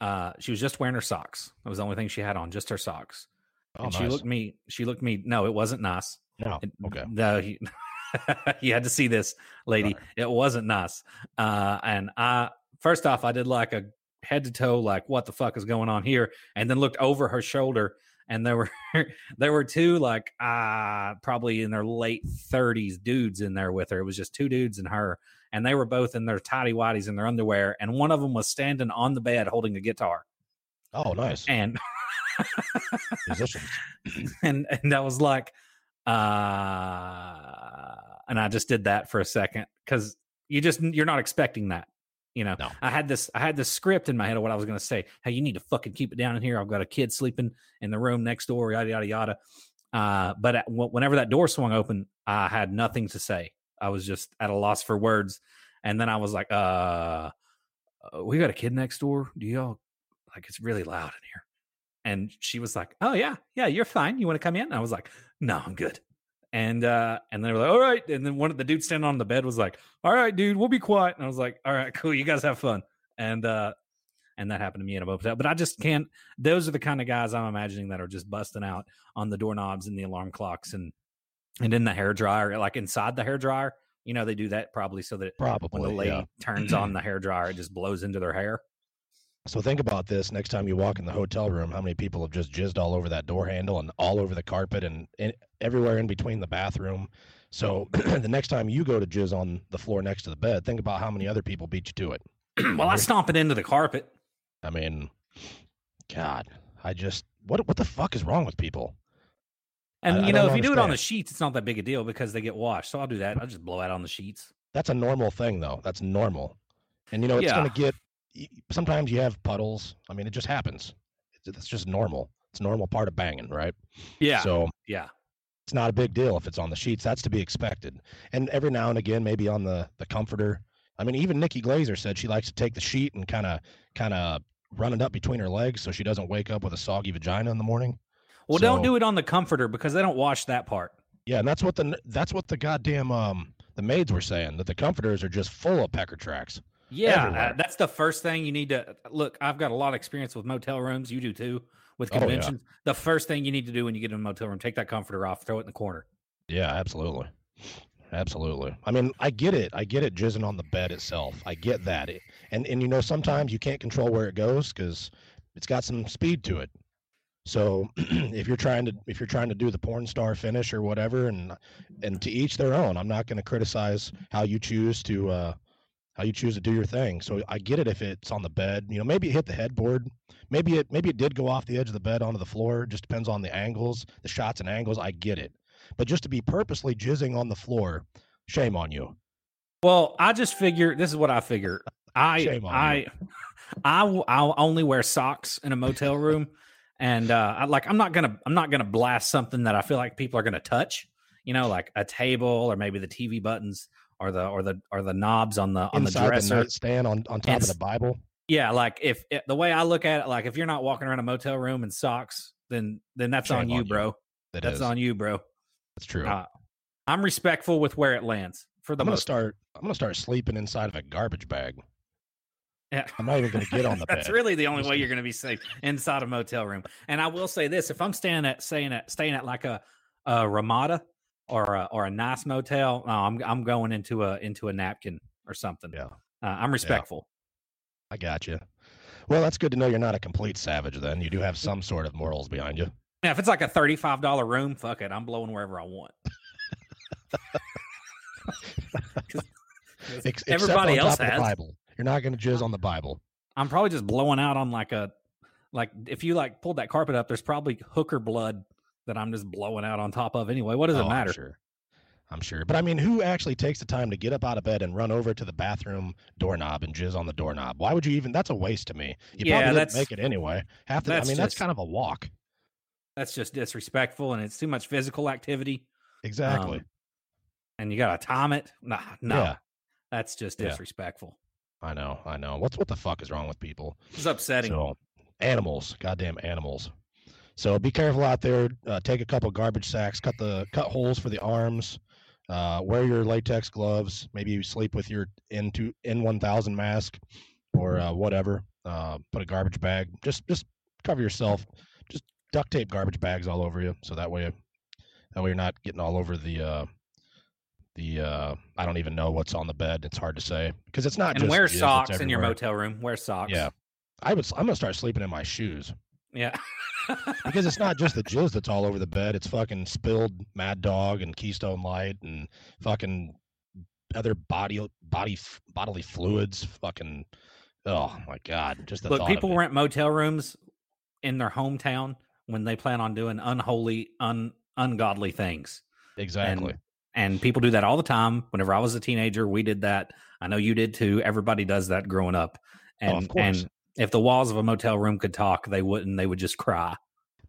uh she was just wearing her socks. That was the only thing she had on just her socks. Oh, and she looked me she looked me no it wasn't nice. No. It- Okay. no you, you had to see this lady. It wasn't nice. Uh and i first off i did like a head to toe like what the fuck is going on here? And then looked over her shoulder and there were there were two like uh probably in their late 30s dudes in there with her. It was just two dudes and her and they were both in their tidy whities in their underwear and one of them was standing on the bed holding a guitar Oh, nice. and Musicians. and and I was like, uh, and I just did that for a second because you just you're not expecting that, you know. No. I had this I had this script in my head of what I was going to say. Hey, you need to fucking keep it down in here. I've got a kid sleeping in the room next door. Yada yada yada. Uh, but at, wh- whenever that door swung open, I had nothing to say. I was just at a loss for words, and then I was like, uh, uh, we got a kid next door. Do y'all like it's really loud in here? and she was like, "Oh yeah, yeah, you're fine. You want to come in?" And I was like, "No, I'm good." And uh, and they were like, "All right." And then one of the dudes standing on the bed was like, "All right, dude, we'll be quiet." And I was like, "All right, cool. You guys have fun." And uh, and that happened to me in a motel. But I just can't. Those are the kind of guys I'm imagining that are just busting out on the doorknobs and the alarm clocks and and in the hair dryer, like inside the hair dryer. You know, they do that probably so that when Probably. the lady yeah. turns on the hair dryer, it just blows into their hair. So think about this. Next time you walk in the hotel room, how many people have just jizzed all over that door handle and all over the carpet and, and everywhere in between the bathroom. So the next time you go to jizz on the floor next to the bed, think about how many other people beat you to it. well, I stomp it into the carpet. I mean, God, I just what what the fuck is wrong with people? And I you know, if you do it on the sheets, it's not that big a deal because they get washed. So I'll do that. I'll just blow out on the sheets. That's a normal thing though. That's normal. And you know, it's Yeah. gonna get. Sometimes you have puddles. I mean, it just happens. It's, just normal. It's a normal part of banging, right? Yeah. So yeah. it's not a big deal if it's on the sheets. That's to be expected. And every now and again, maybe on the the comforter. I mean, even Nikki Glazer said she likes to take the sheet and kind of kind of run it up between her legs so she doesn't wake up with a soggy vagina in the morning. Well, don't do it on the comforter because they don't wash that part. Yeah, and that's what the that's what the goddamn um the maids were saying that the comforters are just full of pecker tracks. Yeah, uh, that's the first thing you need to look. I've got a lot of experience with motel rooms. You do too with Oh, yeah. conventions. The first thing you need to do when you get in a motel room, take that comforter off, throw it in the corner. Yeah, absolutely. Absolutely. I mean, I get it. I get it jizzing on the bed itself. I get that. It, and and you know sometimes you can't control where it goes cuz it's got some speed to it. So if you're trying to if you're trying to do the porn star finish or whatever, and and to each their own. I'm not going to criticize how you choose to uh, how you choose to do your thing. So I get it if it's on the bed. You know, maybe it hit the headboard. Maybe it maybe it did go off the edge of the bed onto the floor. It just depends on the angles, the shots and angles. I get it. But just to be purposely jizzing on the floor, shame on you. Well, I just figure this is what I figure. I Shame on I, you. I will- I'll only wear socks in a motel room, and uh, I, like I'm not gonna I'm not gonna blast something that I feel like people are gonna touch. You know, like a table or maybe the TV buttons or the or the or the knobs on the on the Inside the, dresser. stand on, on top of the Bible. yeah, like if, if the way I look at it, like if you're not walking around a motel room in socks, then then that's on you, on you. bro. That That's is. on you, bro. That's true. Uh, I'm respectful with where it lands for the I'm gonna most. start. I'm gonna start sleeping inside of a garbage bag. Yeah. I'm not even gonna get on the That's bed. really the only way you're going to be safe inside a motel room. And I will say this: if I'm staying at staying at staying at like a, a Ramada or a, or a nice motel, no, I'm I'm going into a into a napkin or something. Yeah. Uh, I'm respectful. I got you. Well, that's good to know you're not a complete savage. Then you do have some sort of morals behind you. Now, if it's like a thirty five dollar room, fuck it, I'm blowing wherever I want. 'cause Ex- everybody else has. Bible. You're not gonna jizz on the Bible. I'm probably just blowing out on like a like if you like pulled that carpet up, there's probably hooker blood that I'm just blowing out on top of anyway. What does Oh, it matter? I'm sure. I'm sure. But I mean, who actually takes the time to get up out of bed and run over to the bathroom doorknob and jizz on the doorknob? Why would you even? That's a waste to me. You Yeah, probably didn't make it anyway. Half the, I mean, that's kind of a walk. That's just disrespectful and it's too much physical activity. Exactly. Um, and you got to time it. Nah, no, Yeah. that's just disrespectful. I know. I know. What's what the fuck is wrong with people? It's upsetting. So, animals, goddamn animals. So be careful out there. Uh, take a couple garbage sacks. Cut the cut holes for the arms. Uh, wear your latex gloves. Maybe you sleep with your N two N one thousand mask or uh, whatever. Uh, put a garbage bag. Just just cover yourself. Just duct tape garbage bags all over you, so that way that way you're not getting all over the uh, the uh, I don't even know what's on the bed. It's hard to say because it's not and just wear socks in your motel room. Wear socks. Yeah. I would. s- I'm gonna start sleeping in my shoes Yeah. because it's not just the jizz that's all over the bed. It's fucking spilled Mad Dog and Keystone Light and fucking other body body bodily fluids. Fucking oh my god! Just the Look, people rent motel rooms in their hometown when they plan on doing unholy, un ungodly things. exactly. And people do that all the time. Whenever I was a teenager, we did that. I know you did too. Everybody does that growing up. And Oh, of course. and if the walls of a motel room could talk, they wouldn't. They would just cry.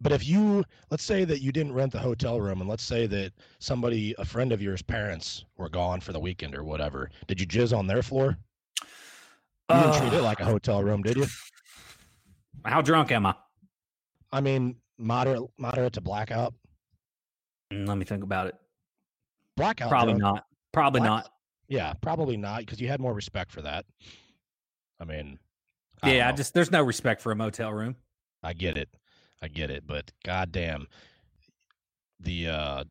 But if you let's say that you didn't rent the hotel room, and let's say that somebody, a friend of yours, parents were gone for the weekend or whatever, did you jizz on their floor? You didn't treat it like a hotel room, did you? How drunk am I? I mean, moderate, moderate to blackout. Mm, Let me think about it. Blackout. Probably drunk. not. Probably not. Yeah, probably not because you had more respect for that. I mean, I Yeah, I just there's no respect for a motel room. I get it, I get it, but goddamn, the uh,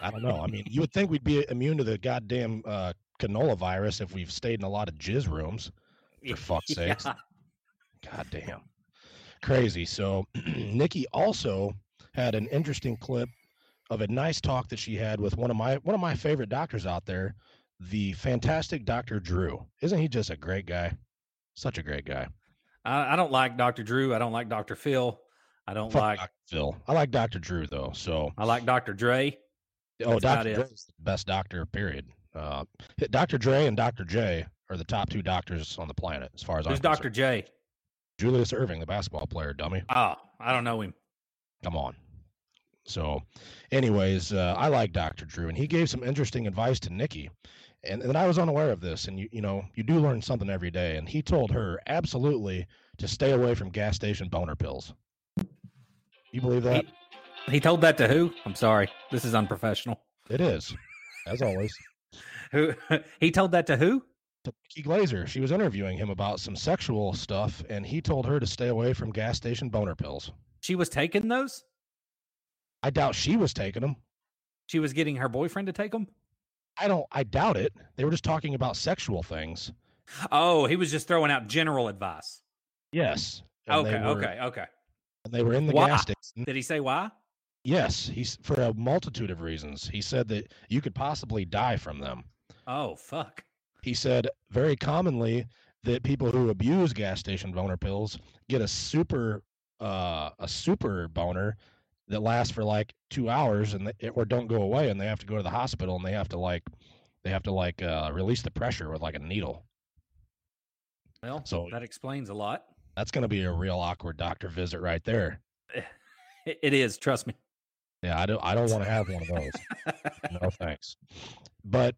I don't know. I mean, you would think we'd be immune to the goddamn uh, canola virus if we've stayed in a lot of jizz rooms. For fuck's sakes. Yeah. Goddamn, crazy. So, Nikki also had an interesting clip of a nice talk that she had with one of my one of my favorite doctors out there, the fantastic Dr. Drew. Isn't he just a great guy? Such a great guy. I, I don't like Dr. Drew. I don't like Dr. Phil. I don't Fuck like. Dr. Phil. I like Dr. Drew though. So I like Dr. Dre. oh, Dr. Dre is the best doctor. Period. Uh, Dr. Dre and Dr. J are the top two doctors on the planet, as far as Who's I'm Dr. concerned. J? Julius Erving, the basketball player, dummy. Oh, I don't know him. Come on. So, anyways, uh, I like Dr. Drew, and he gave some interesting advice to Nikki, and, and I was unaware of this. And you, you know, you do learn something every day. And he told her absolutely to stay away from gas station boner pills. You believe that? He told that to who? I'm sorry. This is unprofessional. It is, as always. Who? he told that to who? to Nikki Glazer. She was interviewing him about some sexual stuff, and he told her to stay away from gas station boner pills. She was taking those. I doubt she was taking them. She was getting her boyfriend to take them. I don't. I doubt it. They were just talking about sexual things. Oh, he was just throwing out general advice. Yes. and Okay, were- okay, okay. and they were in the Why? gas station. Did he say why? Yes, he's for a multitude of reasons. He said that you could possibly die from them. Oh fuck. He said very commonly that people who abuse gas station boner pills get a super uh a super boner that lasts for like 2 hours and they, or don't go away and they have to go to the hospital and they have to like they have to like uh release the pressure with like a needle. Well, So- that explains a lot. That's going to be a real awkward doctor visit right there. It, it is. Trust me. Yeah, I don't I don't want to have one of those. no thanks. But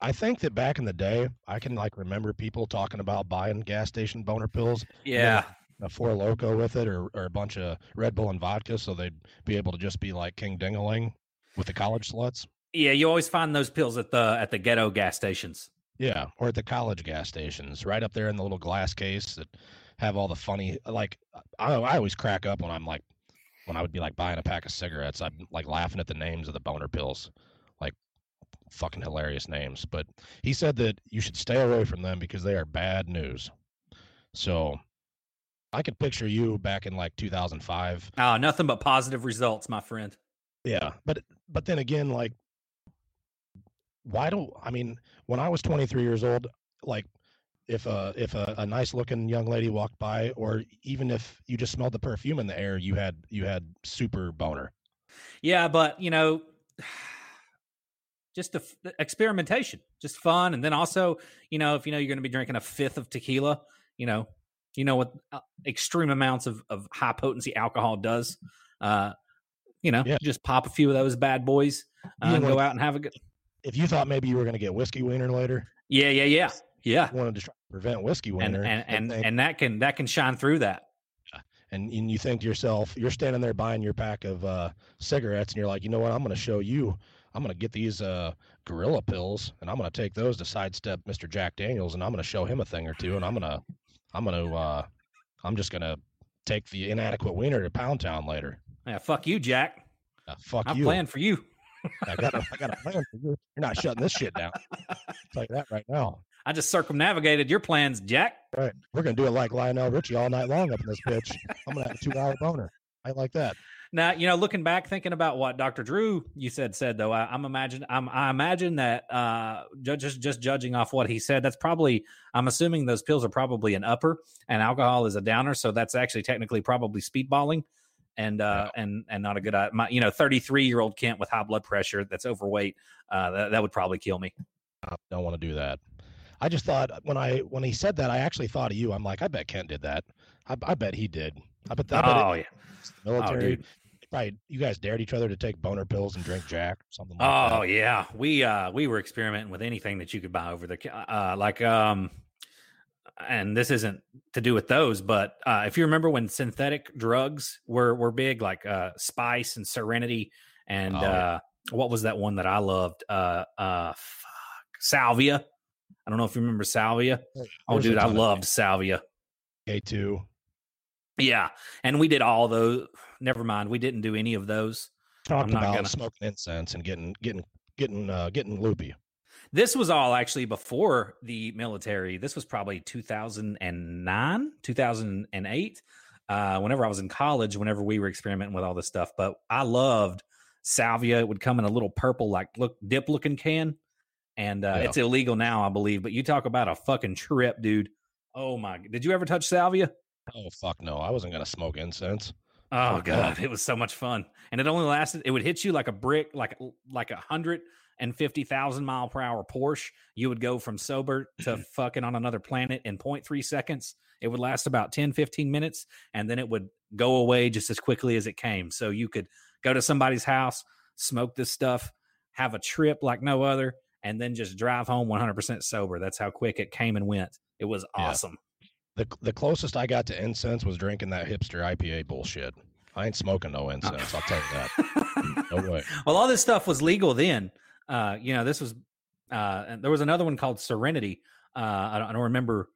I think that back in the day, I can like remember people talking about buying gas station boner pills, Yeah. A Four Loko with it, or or a bunch of Red Bull and vodka, so they'd be able to just be like King Dingaling with the college sluts. Yeah. You always find those pills at the at the ghetto gas stations. Yeah, or at the college gas stations, right up there in the little glass case that have all the funny. Like I, I always crack up when I'm like, when I would be like buying a pack of cigarettes, I'm like laughing at the names of the boner pills, like fucking hilarious names. But he said that you should stay away from them because they are bad news. So I could picture you back in like 2005 Oh, ah, nothing but positive results, my friend. yeah, but but then again, like, why don't I mean? When I was 23 years old, like, if a if a, a nice looking young lady walked by, or even if you just smelled the perfume in the air, you had you had super boner. Yeah, but you know, just the f- experimentation, just fun, and then also, you know, if you know you're going to be drinking a fifth of tequila, you know, you know what uh, extreme amounts of of high potency alcohol does. Uh, you know, Yeah. just pop a few of those bad boys uh, and wanna- go out and have a good. If you thought maybe you were going to get whiskey wiener later, Yeah, yeah, yeah, yeah. wanted to try to prevent whiskey And wiener, and and, think- and that can that can shine through that. and, and you think to yourself, you're standing there buying your pack of uh, cigarettes, and you're like, you know what? I'm going to show you. I'm going to get these uh, gorilla pills, and I'm going to take those to sidestep Mr. Jack Daniels, and I'm going to show him a thing or two, and I'm going to, I'm to, uh, I'm just going to take the inadequate wiener to Pound Town later. Yeah, fuck you, Jack. Uh, fuck you. I'm you. playing for you. I got, a, I got a plan for you. You're not shutting this shit down. You that right now. I just circumnavigated your plans, Jack. All right, we're going to do it like Lionel Richie all night long up in this bitch. I'm going to have a two-hour boner. I like that. Now, you know, looking back, thinking about what Dr. Drew you said said though, I, I'm imagine I'm I imagine that uh just just judging off what he said, that's probably I'm assuming those pills are probably an upper and alcohol is a downer, so that's actually technically probably speedballing and uh and and not a good uh, my you know 33 year old Kent with high blood pressure that's overweight, uh that, that would probably kill me. I don't want to do that. I just thought when I when he said that, I actually thought of you. I'm like, I bet Kent did that. I, I bet he did. I bet, I bet Oh it, yeah. the military. dude. Right? You guys dared each other to take boner pills and drink Jack, or something like Oh that. yeah, we uh we were experimenting with anything that you could buy over the ca- uh like um and this isn't to do with those, but uh if you remember when synthetic drugs were were big like uh Spice and Serenity and Oh, yeah. uh what was that one that I loved? Uh uh fuck, Salvia. I don't know if you remember Salvia. Oh There's dude, I loved Salvia. K2. Yeah, and we did all those. Never mind, we didn't do any of those. Talked not about gonna- smoking incense and getting getting getting uh, getting loopy. This was all actually before the military. This was probably 2009, 2008. Uh, whenever I was in college, whenever we were experimenting with all this stuff, but I loved salvia. It would come in a little purple, like look dip looking can, and uh, Yeah. it's illegal now, I believe. But you talk about a fucking trip, dude. Oh my! Did you ever touch salvia? Oh fuck no! I wasn't gonna smoke incense. Oh Oh, god, it was so much fun, and it only lasted. It would hit you like a brick, like like a hundred and fifty thousand mile per hour Porsche. You would go from sober to mm-hmm. fucking on another planet in 0.3 seconds. It would last about 10, 15 minutes, and then it would go away just as quickly as it came. So you could go to somebody's house, smoke this stuff, have a trip like no other, and then just drive home 100% sober. That's how quick it came and went. It was Yeah. The the closest I got to incense was drinking that hipster IPA bullshit. I ain't smoking no incense. I'll tell you that. No way. well, all this stuff was legal then. Uh, you know, this was uh, and there was another one called Serenity. Uh, I, don't, I don't remember.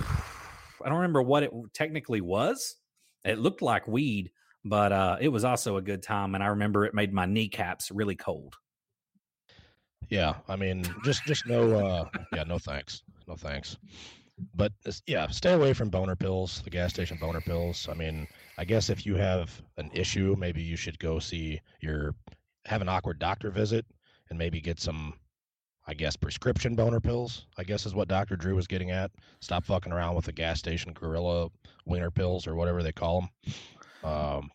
I don't remember what it technically was. It looked like weed, but uh, it was also a good time, and I remember it made my kneecaps really cold. Yeah, I mean, just just no. uh Yeah, no thanks. No thanks. But yeah, stay away from boner pills, the gas station boner pills. I mean, I guess if you have an issue, maybe you should go see your have an awkward doctor visit and maybe get some I guess prescription boner pills, I guess is what Dr. Drew was getting at. Stop fucking around with the gas station gorilla wiener pills or whatever they call them. Um,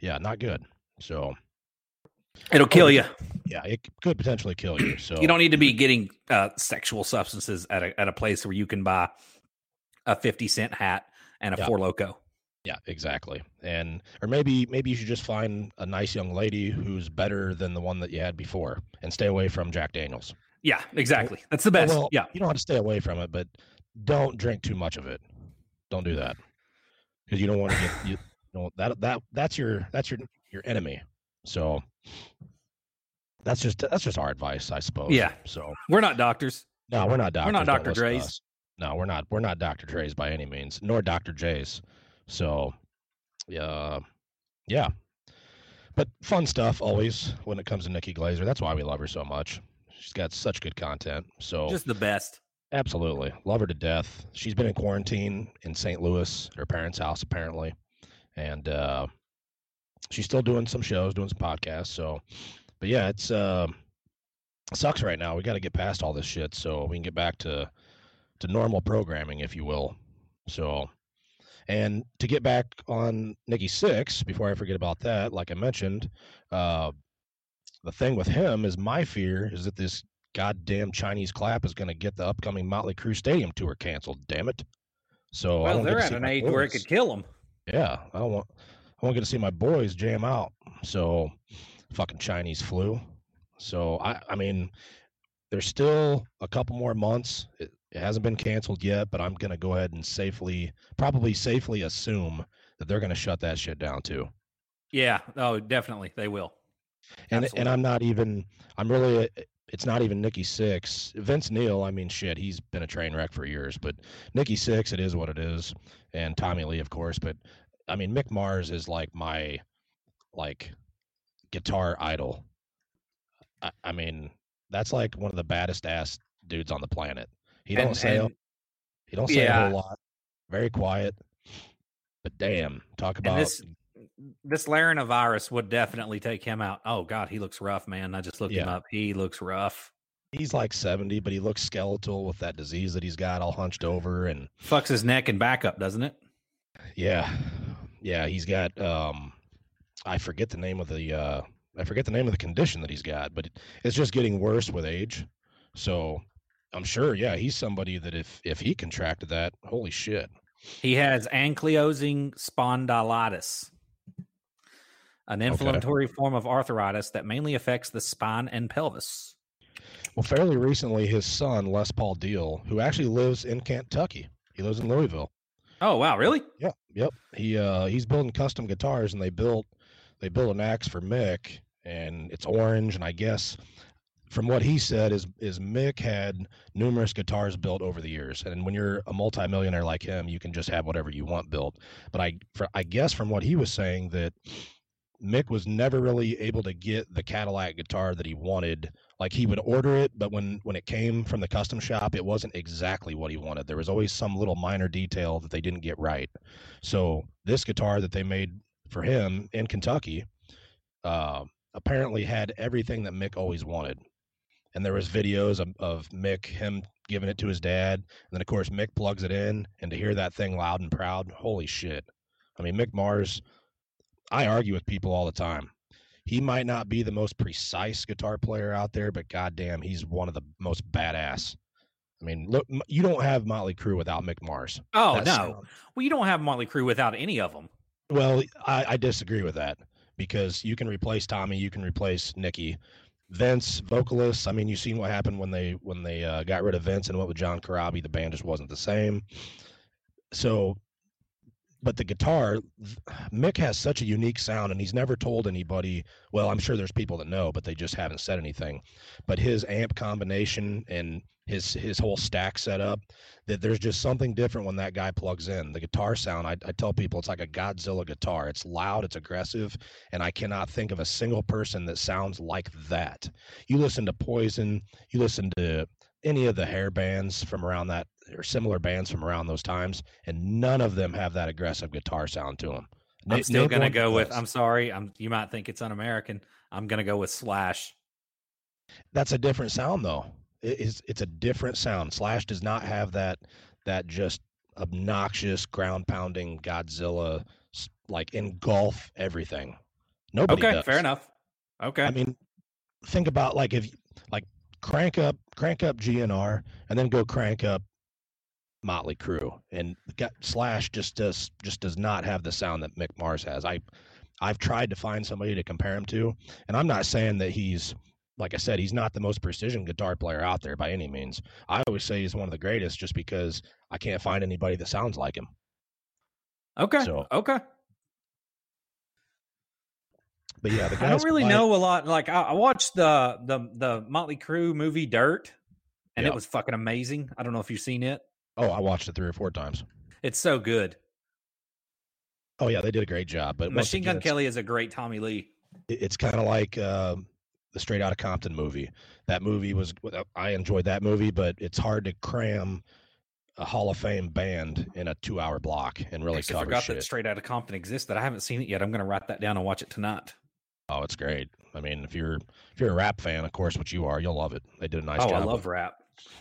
yeah, not good. So, It'll kill you. yeah, it could potentially kill you. So, You don't need to be getting uh, sexual substances at a at a place where you can buy a fifty cent hat and a Yeah. Four Loko. Yeah, exactly. And or maybe maybe you should just find a nice young lady who's better than the one that you had before and stay away from Jack Daniels. Yeah, exactly. That's the best. Well, yeah. you don't have to stay away from it, but don't drink too much of it. Don't do that because you don't want to get you know that that that's your that's your your enemy. So that's just that's just our advice, I suppose. Yeah. So We're not doctors. no, we're not doctors. We're not Dr. Dre's. No, we're not. We're not Dr. Dre's by any means, nor Dr. J's. So, yeah, yeah. But fun stuff always when it comes to Nikki Glazer. That's why we love her so much. She's got such good content. So Just the best. absolutely love her to death. She's been in quarantine in St. Louis, her parents' house apparently, and uh, she's still doing some shows, doing some podcasts. So, but yeah, it's uh, sucks right now. We got to get past all this shit so we can get back to to normal programming, if you will. So, and to get back on Nikki Sixx, before I forget about that, like I mentioned, uh, the thing with him is my fear is that this goddamn Chinese clap is going to get the upcoming Motley Crue Stadium tour canceled. Damn it! So I well, don't they're at an age where it could kill them. Yeah, I don't want. I want to get to see my boys jam out. So, fucking Chinese flu. So I, I mean, there's still a couple more months. It, it hasn't been canceled yet, but I'm gonna go ahead and safely, probably safely assume that they're gonna shut that shit down too. Yeah. Oh, definitely. They will. And Absolutely. and I'm not even. I'm really. Uh, it's not even Nikki Sixx. Vince Neil. I mean, shit. He's been a train wreck for years. But Nikki Sixx, it is what it is. And Tommy Lee, of course. But I mean, Mick Mars is like my, like, guitar idol. I, I mean, that's like one of the baddest ass dudes on the planet. He don't And- say. a- and- he don't say a whole lot. Very quiet. But damn, talk And about this this laryngovirus would definitely take him out. Oh God, he looks rough, man. I just looked him up. He looks rough. he's like 70, but he looks skeletal with that disease that he's got all hunched over and Fucks his neck and back up, doesn't it? yeah. Yeah, he's got um I forget the name of the uh I forget the name of the condition that he's got, but it's just getting worse with age. So I'm sure, yeah, he's somebody that if if he contracted that, holy shit. He has ankylosing spondylitis, an inflammatory form of arthritis that mainly affects the spine and pelvis. Well, fairly recently, his son Les Paul Deal, who actually lives in Kentucky, he lives in Louisville. Oh wow, really? Yeah, yep. He uh he's building custom guitars and they built they built an axe for Mick and it's orange and I guess from what he said is is Mick had numerous guitars built over the years and when you're a multimillionaire like him you can just have whatever you want built but I for, I guess from what he was saying that Mick was never really able to get the Cadillac guitar that he wanted. Like he would order it but when when it came from the custom shop it wasn't exactly what he wanted. There was always some little minor detail that they didn't get right. So this guitar that they made for him in kentucky uh, apparently had everything that mick always wanted. And there was videos of, of mick him giving it to his dad. And then of course mick plugs it in and to hear that thing loud and proud holy shit. I mean mick mars i argue with people all the time he might not be the most precise guitar player out there, but goddamn, he's one of the most badass. I mean, look, you don't have Motley Crue without Mick Mars. Oh That no. Well, you don't have Motley Crue without any of them. Well, I, I disagree with that because you can replace Tommy, you can replace Nikki, Vince, vocalists. I mean, you've seen what happened when they when they uh, got rid of Vince and went with John Corabi. The band just wasn't the same. So, but the guitar, Mick has such a unique sound, and he's never told anybody. Well, I'm sure there's people that know, but they just haven't said anything. But his amp combination and his his whole stack setup, that there's just something different when that guy plugs in. The guitar sound, I, I tell people, it's like a Godzilla guitar. It's loud, it's aggressive, and I cannot think of a single person that sounds like that. You listen to Poison, you listen to any of the hair bands from around that or similar bands from around those times, and none of them have that aggressive guitar sound to them. I'm still gonna go with. I'm sorry. I'm. You might think it's un-American. I'm gonna go with Slash. That's a different sound though. It is. It's a different sound. Slash does not have that. That just obnoxious ground pounding Godzilla like engulf everything. Nobody Okay, does. fair enough. Okay. I mean, think about like if like crank up crank up GNR and then go crank up Motley Crue and got Slash just does just does not have the sound that Mick Mars has. I I've tried to find somebody to compare him to, and I'm not saying that he's like I said, he's not the most precision guitar player out there by any means. I always say he's one of the greatest just because I can't find anybody that sounds like him. okay. so- okay. But yeah, the guys'. I don't really know a lot. Like I, I watched the the the Motley Crue movie Dirt, and Yeah. it was fucking amazing. I don't know if you've seen it. Oh, I watched it three or four times. It's so good. Oh yeah, they did a great job. But Machine again, Gun Kelly is a great Tommy Lee. it- it's kind of like um, the Straight Outta Compton movie. That movie was I enjoyed that movie, but it's hard to cram a Hall of Fame band in a two-hour block and really Actually, cover forgot shit. that Straight Outta Compton exists. That I haven't seen it yet. I'm gonna write that down and watch it tonight. Oh, it's great. I mean, if you're if you're a rap fan, of course, which you are, you'll love it. They did a nice oh, job. I love rap,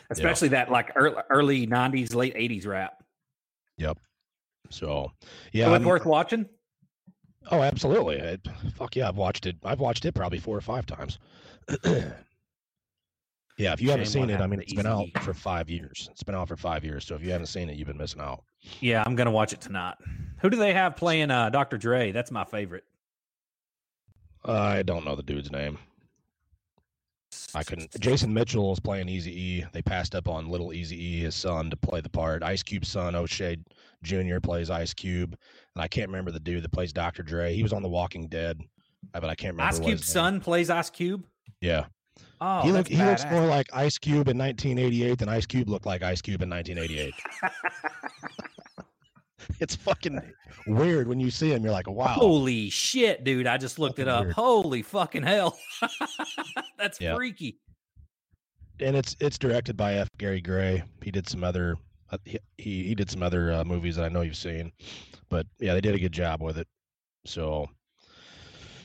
especially that like early, early '90s, late '80s rap. Yep. So, yeah, so it's I'm- worth watching. Oh, absolutely. It, fuck yeah, I've watched it. I've watched it probably four or five times. yeah, if you haven't seen it, I mean, it's been out for five years. It's been out for five years. So if you haven't seen it, you've been missing out. Yeah, I'm gonna watch it tonight. Who do they have playing uh, Dr. Dre? That's my favorite. I don't know the dude's name. I couldn't. Jason Mitchell is playing Easy E. They passed up on Little Easy E, his son, to play the part. Ice Cube's son, O'Shea Jr., plays Ice Cube, and I can't remember the dude that plays Dr. Dre. He was on The Walking Dead, uh, but I can't remember. Ice Cube's son plays Ice Cube. Yeah, Oh, he look, he looks more like Ice Cube in 1988 than Ice Cube looked like Ice Cube in 1988. it's fucking weird when you see him. You're like, wow. Holy shit, dude! I just looked it up. weird. Holy fucking hell! That's Yeah. freaky. and it's it's directed by F. Gary Gray. He did some other uh, he he, he did some other uh, movies that I know you've seen, but yeah, they did a good job with it. So,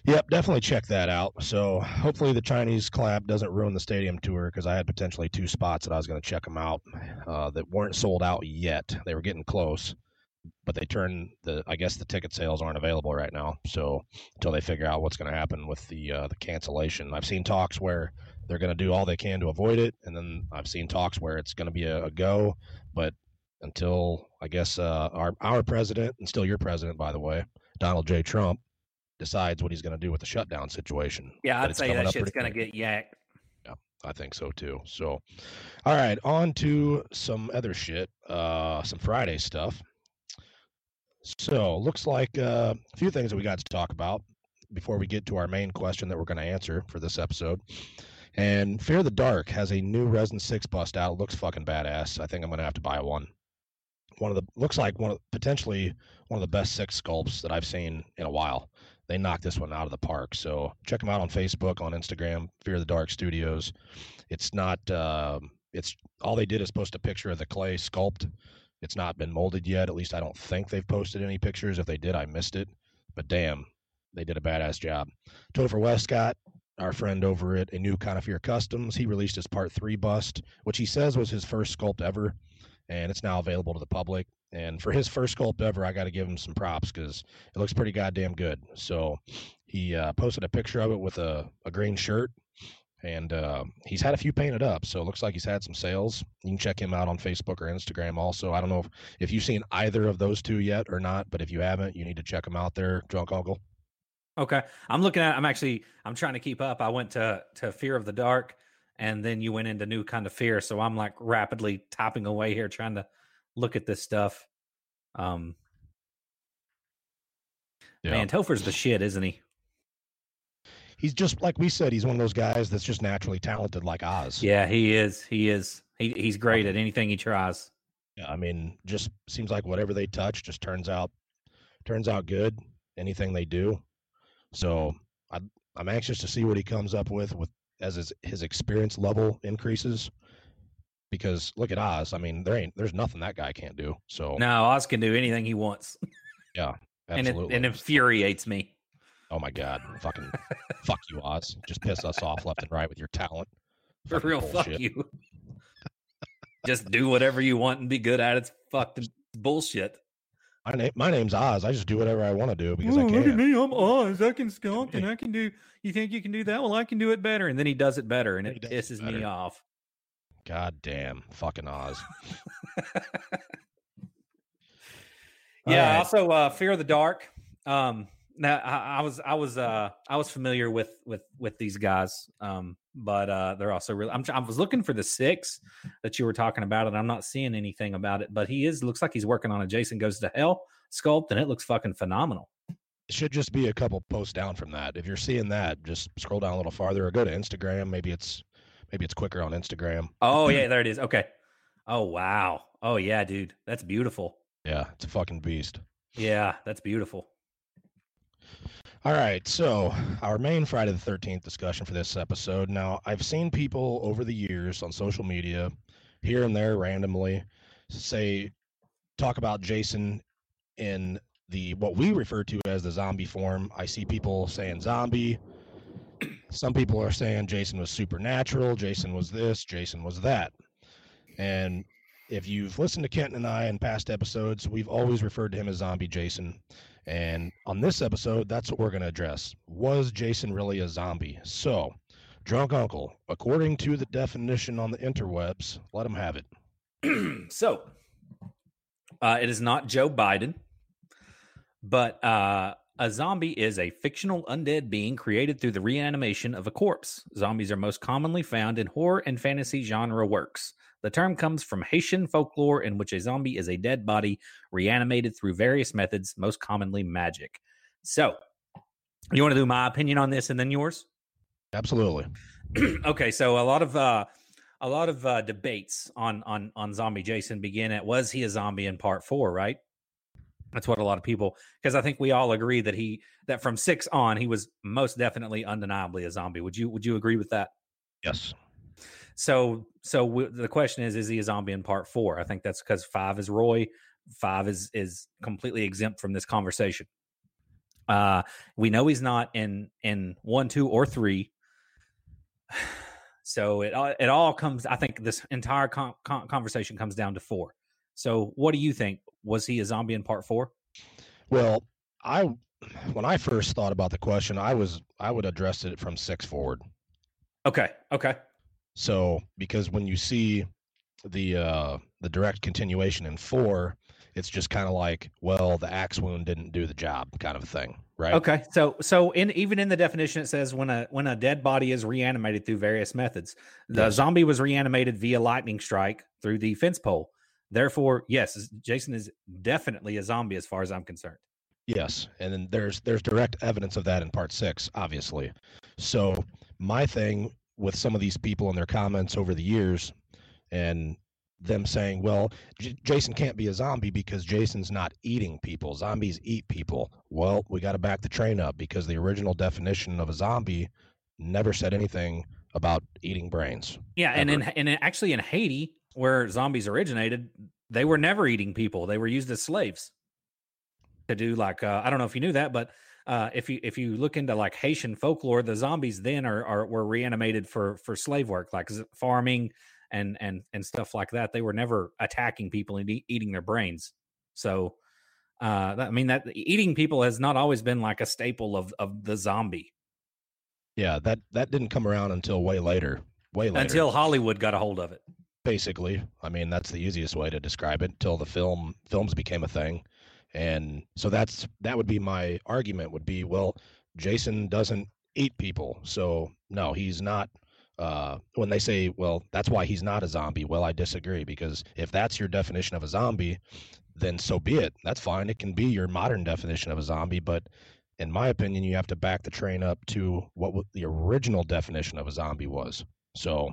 yep, definitely check that out. So hopefully the Chinese collab doesn't ruin the stadium tour because I had potentially two spots that I was going to check them out uh, that weren't sold out yet. They were getting close. But they turn the. I guess the ticket sales aren't available right now. So until they figure out what's going to happen with the uh, the cancellation, I've seen talks where they're going to do all they can to avoid it and then i've seen talks where it's going to be a, a go but until i guess uh, our our president and still your president by the way donald j trump decides what he's going to do with the shutdown situation Yeah, I'd say that shit's gonna get yacked. Yeah, I think so too so all right on to some other shit uh some friday stuff so looks like uh, a few things that we got to talk about before we get to our main question that we're going to answer for this episode and Fear the Dark has a new Resin 6 bust out. It looks fucking badass. I think I'm gonna have to buy one. One of the looks like one of potentially one of the best six sculpts that I've seen in a while. They knocked this one out of the park. So check them out on Facebook, on Instagram, Fear the Dark Studios. It's not um it's all they did is post a picture of the clay sculpt. It's not been molded yet. At least I don't think they've posted any pictures. If they did, I missed it. But damn, they did a badass job. Topher Westcott, our friend over at a new fear customs he released his part three bust which he says was his first sculpt ever and it's now available to the public and for his first sculpt ever i got to give him some props because it looks pretty goddamn good so he uh, posted a picture of it with a, a green shirt and uh, he's had a few painted up so it looks like he's had some sales you can check him out on facebook or instagram also i don't know if, if you've seen either of those two yet or not but if you haven't you need to check them out there drunk uncle Okay, I'm looking at. I'm actually. I'm trying to keep up. I went to to Fear of the Dark, and then you went into New Kind of Fear. So I'm like rapidly typing away here, trying to look at this stuff. Um, man, Topher's the shit, isn't he? He's just like we said he's one of those guys that's just naturally talented like oz Yeah, he is. He is. He he's great at um, anything he tries. Yeah, I mean, just seems like whatever they touch just turns out turns out good. Anything they do, so I, I'm anxious to see what he comes up with with as his, his experience level increases. because look at Oz. I mean, there ain't there's nothing that guy can't do. So No, Oz can do anything he wants, yeah, absolutely. and it, and infuriates me. Oh my god, fucking fuck you, Oz. Just piss us off left and right with your talent. For Fucking real, fuck you. Just do whatever you want and be good at it. It's fucking bullshit. My name my name's Oz. I just do whatever I want to do because I can. Look at me, I'm Oz. I can skunk and I can do. You think you can do that? Well, I can do it better. And then he does it better, and He it does it pisses me off. God damn, fucking Oz. Yeah. Alright. Also, uh, Fear of the Dark. Um, now I, I was I was uh I was familiar with with with these guys. Um, but uh, they're also really. I'm, I was looking for the six that you were talking about, and I'm not seeing anything about it. But he is looks like he's working on a Jason Goes to Hell sculpt, and it looks fucking phenomenal. It should just be a couple posts down from that. If you're seeing that, just scroll down a little farther or go to Instagram. Maybe it's maybe it's quicker on Instagram. Oh yeah, there it is. Okay. Oh wow. Oh yeah, dude, that's beautiful. Yeah, it's a fucking beast. Yeah, that's beautiful. All right, so our main Friday the 13th discussion for this episode. Now, I've seen people over the years on social media, here and there randomly, say, talk about Jason in the what we refer to as the zombie form. I see people saying zombie. Some people are saying Jason was supernatural, Jason was this, Jason was that. And if you've listened to Kent and I in past episodes, we've always referred to him as Zombie Jason. And on this episode, that's what we're going to address. Was Jason really a zombie? So, Drunk Uncle, according to the definition on the interwebs, let him have it. so, uh, it is not Joe Biden, but uh, a zombie is a fictional undead being created through the reanimation of a corpse. Zombies are most commonly found in horror and fantasy genre works. The term comes from Haitian folklore, in which a zombie is a dead body reanimated through various methods, most commonly magic. So, you want to do my opinion on this and then yours? Absolutely. okay, so a lot of uh, a lot of uh, debates on on on zombie Jason begin at was he a zombie in part four, right? That's what a lot of people because I think we all agree that he that from six on he was most definitely undeniably a zombie. Would you would you agree with that? Yes. So so w- the question is, is he a zombie in part four? I think that's because five is Roy, five is is completely exempt from this conversation. Uh, we know he's not in in one, two, or three. So it all it all comes. I think this entire con- con- conversation comes down to four. So what do you think? Was he a zombie in part four? Well, I when I first thought about the question, I was I would address it from six forward. Okay, okay, So because when you see the uh the direct continuation in four, it's just kind of like, well, the axe wound didn't do the job, kind of thing, right? okay. So so in even in the definition it says when a when a dead body is reanimated through various methods, the Yes. zombie was reanimated via lightning strike through the fence pole. Therefore, yes, Jason is definitely a zombie as far as I'm concerned. Yes, and then there's there's direct evidence of that in part six, obviously. So my thing with some of these people in their comments over the years, and them saying, "Well, J- Jason can't be a zombie because Jason's not eating people. Zombies eat people." Well, we got to back the train up because the original definition of a zombie never said anything about eating brains. Yeah, and in and actually in Haiti, where zombies originated, they were never eating people. They were used as slaves to do like uh, I don't know if you knew that, but uh, if you if you look into like Haitian folklore, the zombies then are, are were reanimated for for slave work, like farming and and and stuff like that. They were never attacking people and eat, eating their brains. So, uh, that, I mean that eating people has not always been like a staple of of the zombie Yeah, that that didn't come around until way later. Way later. until Hollywood got a hold of it. basically i mean that's the easiest way to describe it until the film films became a thing and so that's that would be my argument would be well jason doesn't eat people. So no he's not uh when they say well that's why he's not a zombie. Well i disagree because if that's your definition of a zombie then so be it. That's fine. It can be your modern definition of a zombie but in my opinion you have to back the train up to what the original definition of a zombie was. So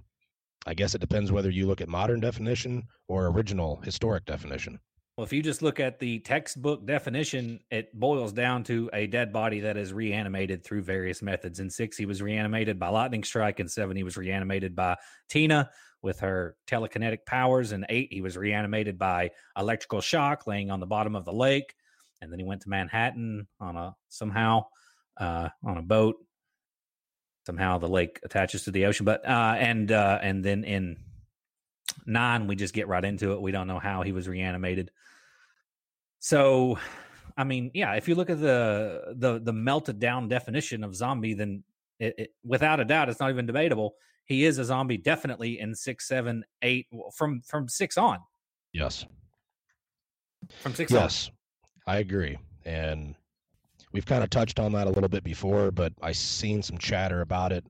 I guess it depends whether you look at modern definition or original historic definition. Well, if you just look at the textbook definition, it boils down to a dead body that is reanimated through various methods. In six, he was reanimated by lightning strike. In seven, he was reanimated by Tina, with her telekinetic powers. And eight, he was reanimated by electrical shock, laying on the bottom of the lake. And then he went to Manhattan on a somehow uh, on a boat. Somehow the lake attaches to the ocean, but uh, and uh, and then in nine we just get right into it. We don't know how he was reanimated. So, I mean, yeah, if you look at the the the melted down definition of zombie, then it, it, without a doubt, it's not even debatable. He is a zombie, definitely in six, seven, eight, from from six on. Yes. From six yes, on. I agree, and we've kind of touched on that a little bit before, but I seen some chatter about it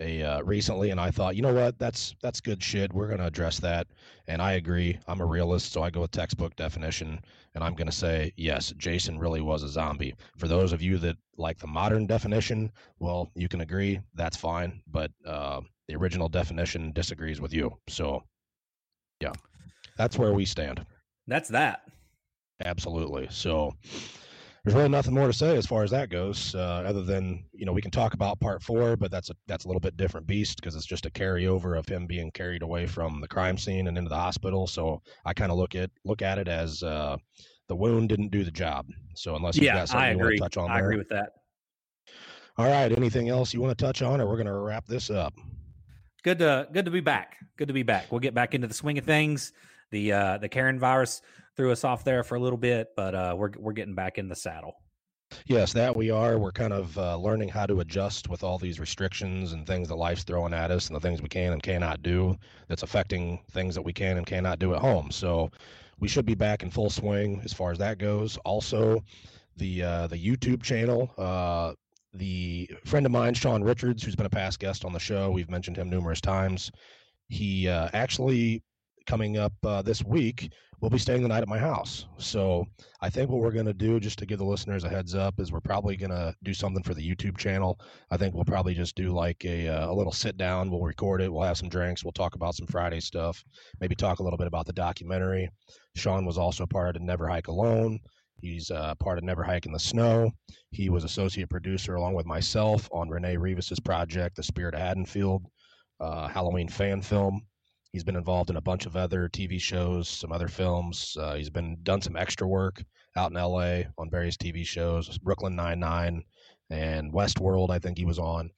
a uh, recently, and I thought, you know what, that's that's good shit. We're going to address that, and I agree. I'm a realist, so I go with textbook definition, and I'm going to say yes, Jason really was a zombie. For those of you that like the modern definition, well, you can agree, that's fine, but uh, the original definition disagrees with you. So, yeah, that's where we stand. That's that. Absolutely. So, there's really nothing more to say as far as that goes, uh, other than you know we can talk about part four, but that's a that's a little bit different beast because it's just a carryover of him being carried away from the crime scene and into the hospital. So I kind of look at look at it as uh, the wound didn't do the job. So unless you yeah, got something I you agree. want to touch on, I there. agree with that. All right, anything else you want to touch on, or we're going to wrap this up? Good to good to be back. Good to be back. We'll get back into the swing of things. The uh, the Karen virus threw us off there for a little bit, but uh, we're we're getting back in the saddle. Yes, that we are. We're kind of uh, learning how to adjust with all these restrictions and things that life's throwing at us and the things we can and cannot do that's affecting things that we can and cannot do at home. So we should be back in full swing as far as that goes. Also, the uh, the YouTube channel, uh, the friend of mine, Sean Richards, who's been a past guest on the show, we've mentioned him numerous times. He uh, actually coming up uh, this week will be staying the night at my house. So I think what we're going to do, just to give the listeners a heads up, is we're probably going to do something for the YouTube channel. I think we'll probably just do like a, uh, a little sit down. We'll record it. We'll have some drinks. We'll talk about some Friday stuff. Maybe talk a little bit about the documentary. Sean was also part of Never Hike Alone. He's uh, part of Never Hike in the Snow. He was associate producer along with myself on Renee Revis's project, The Spirit of Haddonfield, uh, Halloween fan film. He's been involved in a bunch of other TV shows, some other films. Uh, he's been done some extra work out in LA on various TV shows, Brooklyn Nine Nine and Westworld. I think he was on.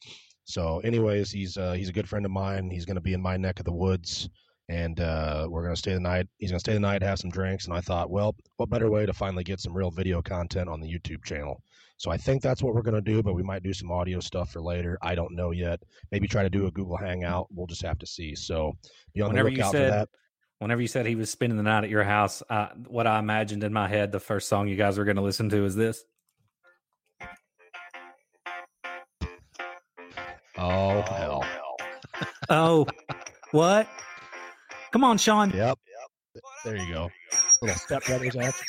So, anyways, he's uh, he's a good friend of mine. He's going to be in my neck of the woods, and uh, we're going to stay the night. He's going to stay the night, have some drinks, and I thought, well, what better way to finally get some real video content on the YouTube channel? So I think that's what we're going to do, but we might do some audio stuff for later. I don't know yet. Maybe try to do a Google Hangout. We'll just have to see. So be on Whenever the you lookout said- for that. Whenever you said he was spending the night at your house, uh, what I imagined in my head, the first song you guys were going to listen to is this. Oh, hell. Oh, what? Come on, Sean. Yep. There you go. Little Step Brothers action.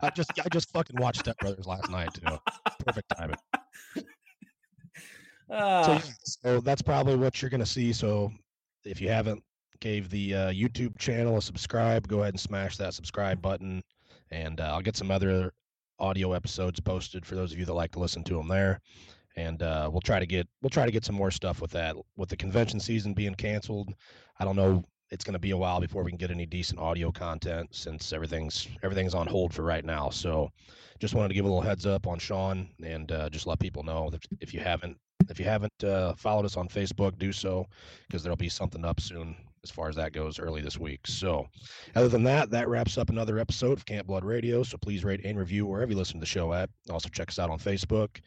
I just I just fucking watched Step Brothers last night too. Perfect timing. So, Ah, so that's probably what you're going to see. So if you haven't gave the uh, YouTube channel a subscribe, go ahead and smash that subscribe button, and uh, I'll get some other audio episodes posted for those of you that like to listen to them there. And uh, we'll try to get we'll try to get some more stuff with that. With the convention season being canceled, I don't know. It's going to be a while before we can get any decent audio content since everything's everything's on hold for right now. So, just wanted to give a little heads up on Sean and uh, just let people know that if you haven't if you haven't uh, followed us on Facebook, do so because there'll be something up soon as far as that goes early this week. So, other than that, that wraps up another episode of Camp Blood Radio. So, please rate and review wherever you listen to the show at. Also, check us out on Facebook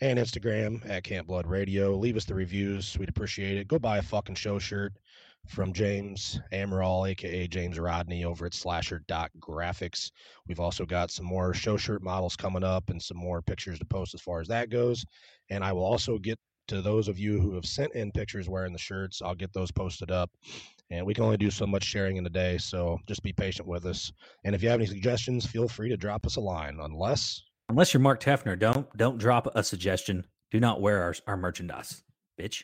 and Instagram at Camp Blood Radio. Leave us the reviews. We'd appreciate it. Go buy a fucking show shirt from James Amaral, aka James Rodney, over at slasher.graphics. We've also got some more show shirt models coming up and some more pictures to post as far as that goes. And I will also get to those of you who have sent in pictures wearing the shirts, I'll get those posted up. And we can only do so much sharing in a day, so just be patient with us. And if you have any suggestions, feel free to drop us a line. Unless unless you're Mark Tefner, don't don't drop a suggestion. Do not wear our, our merchandise, bitch.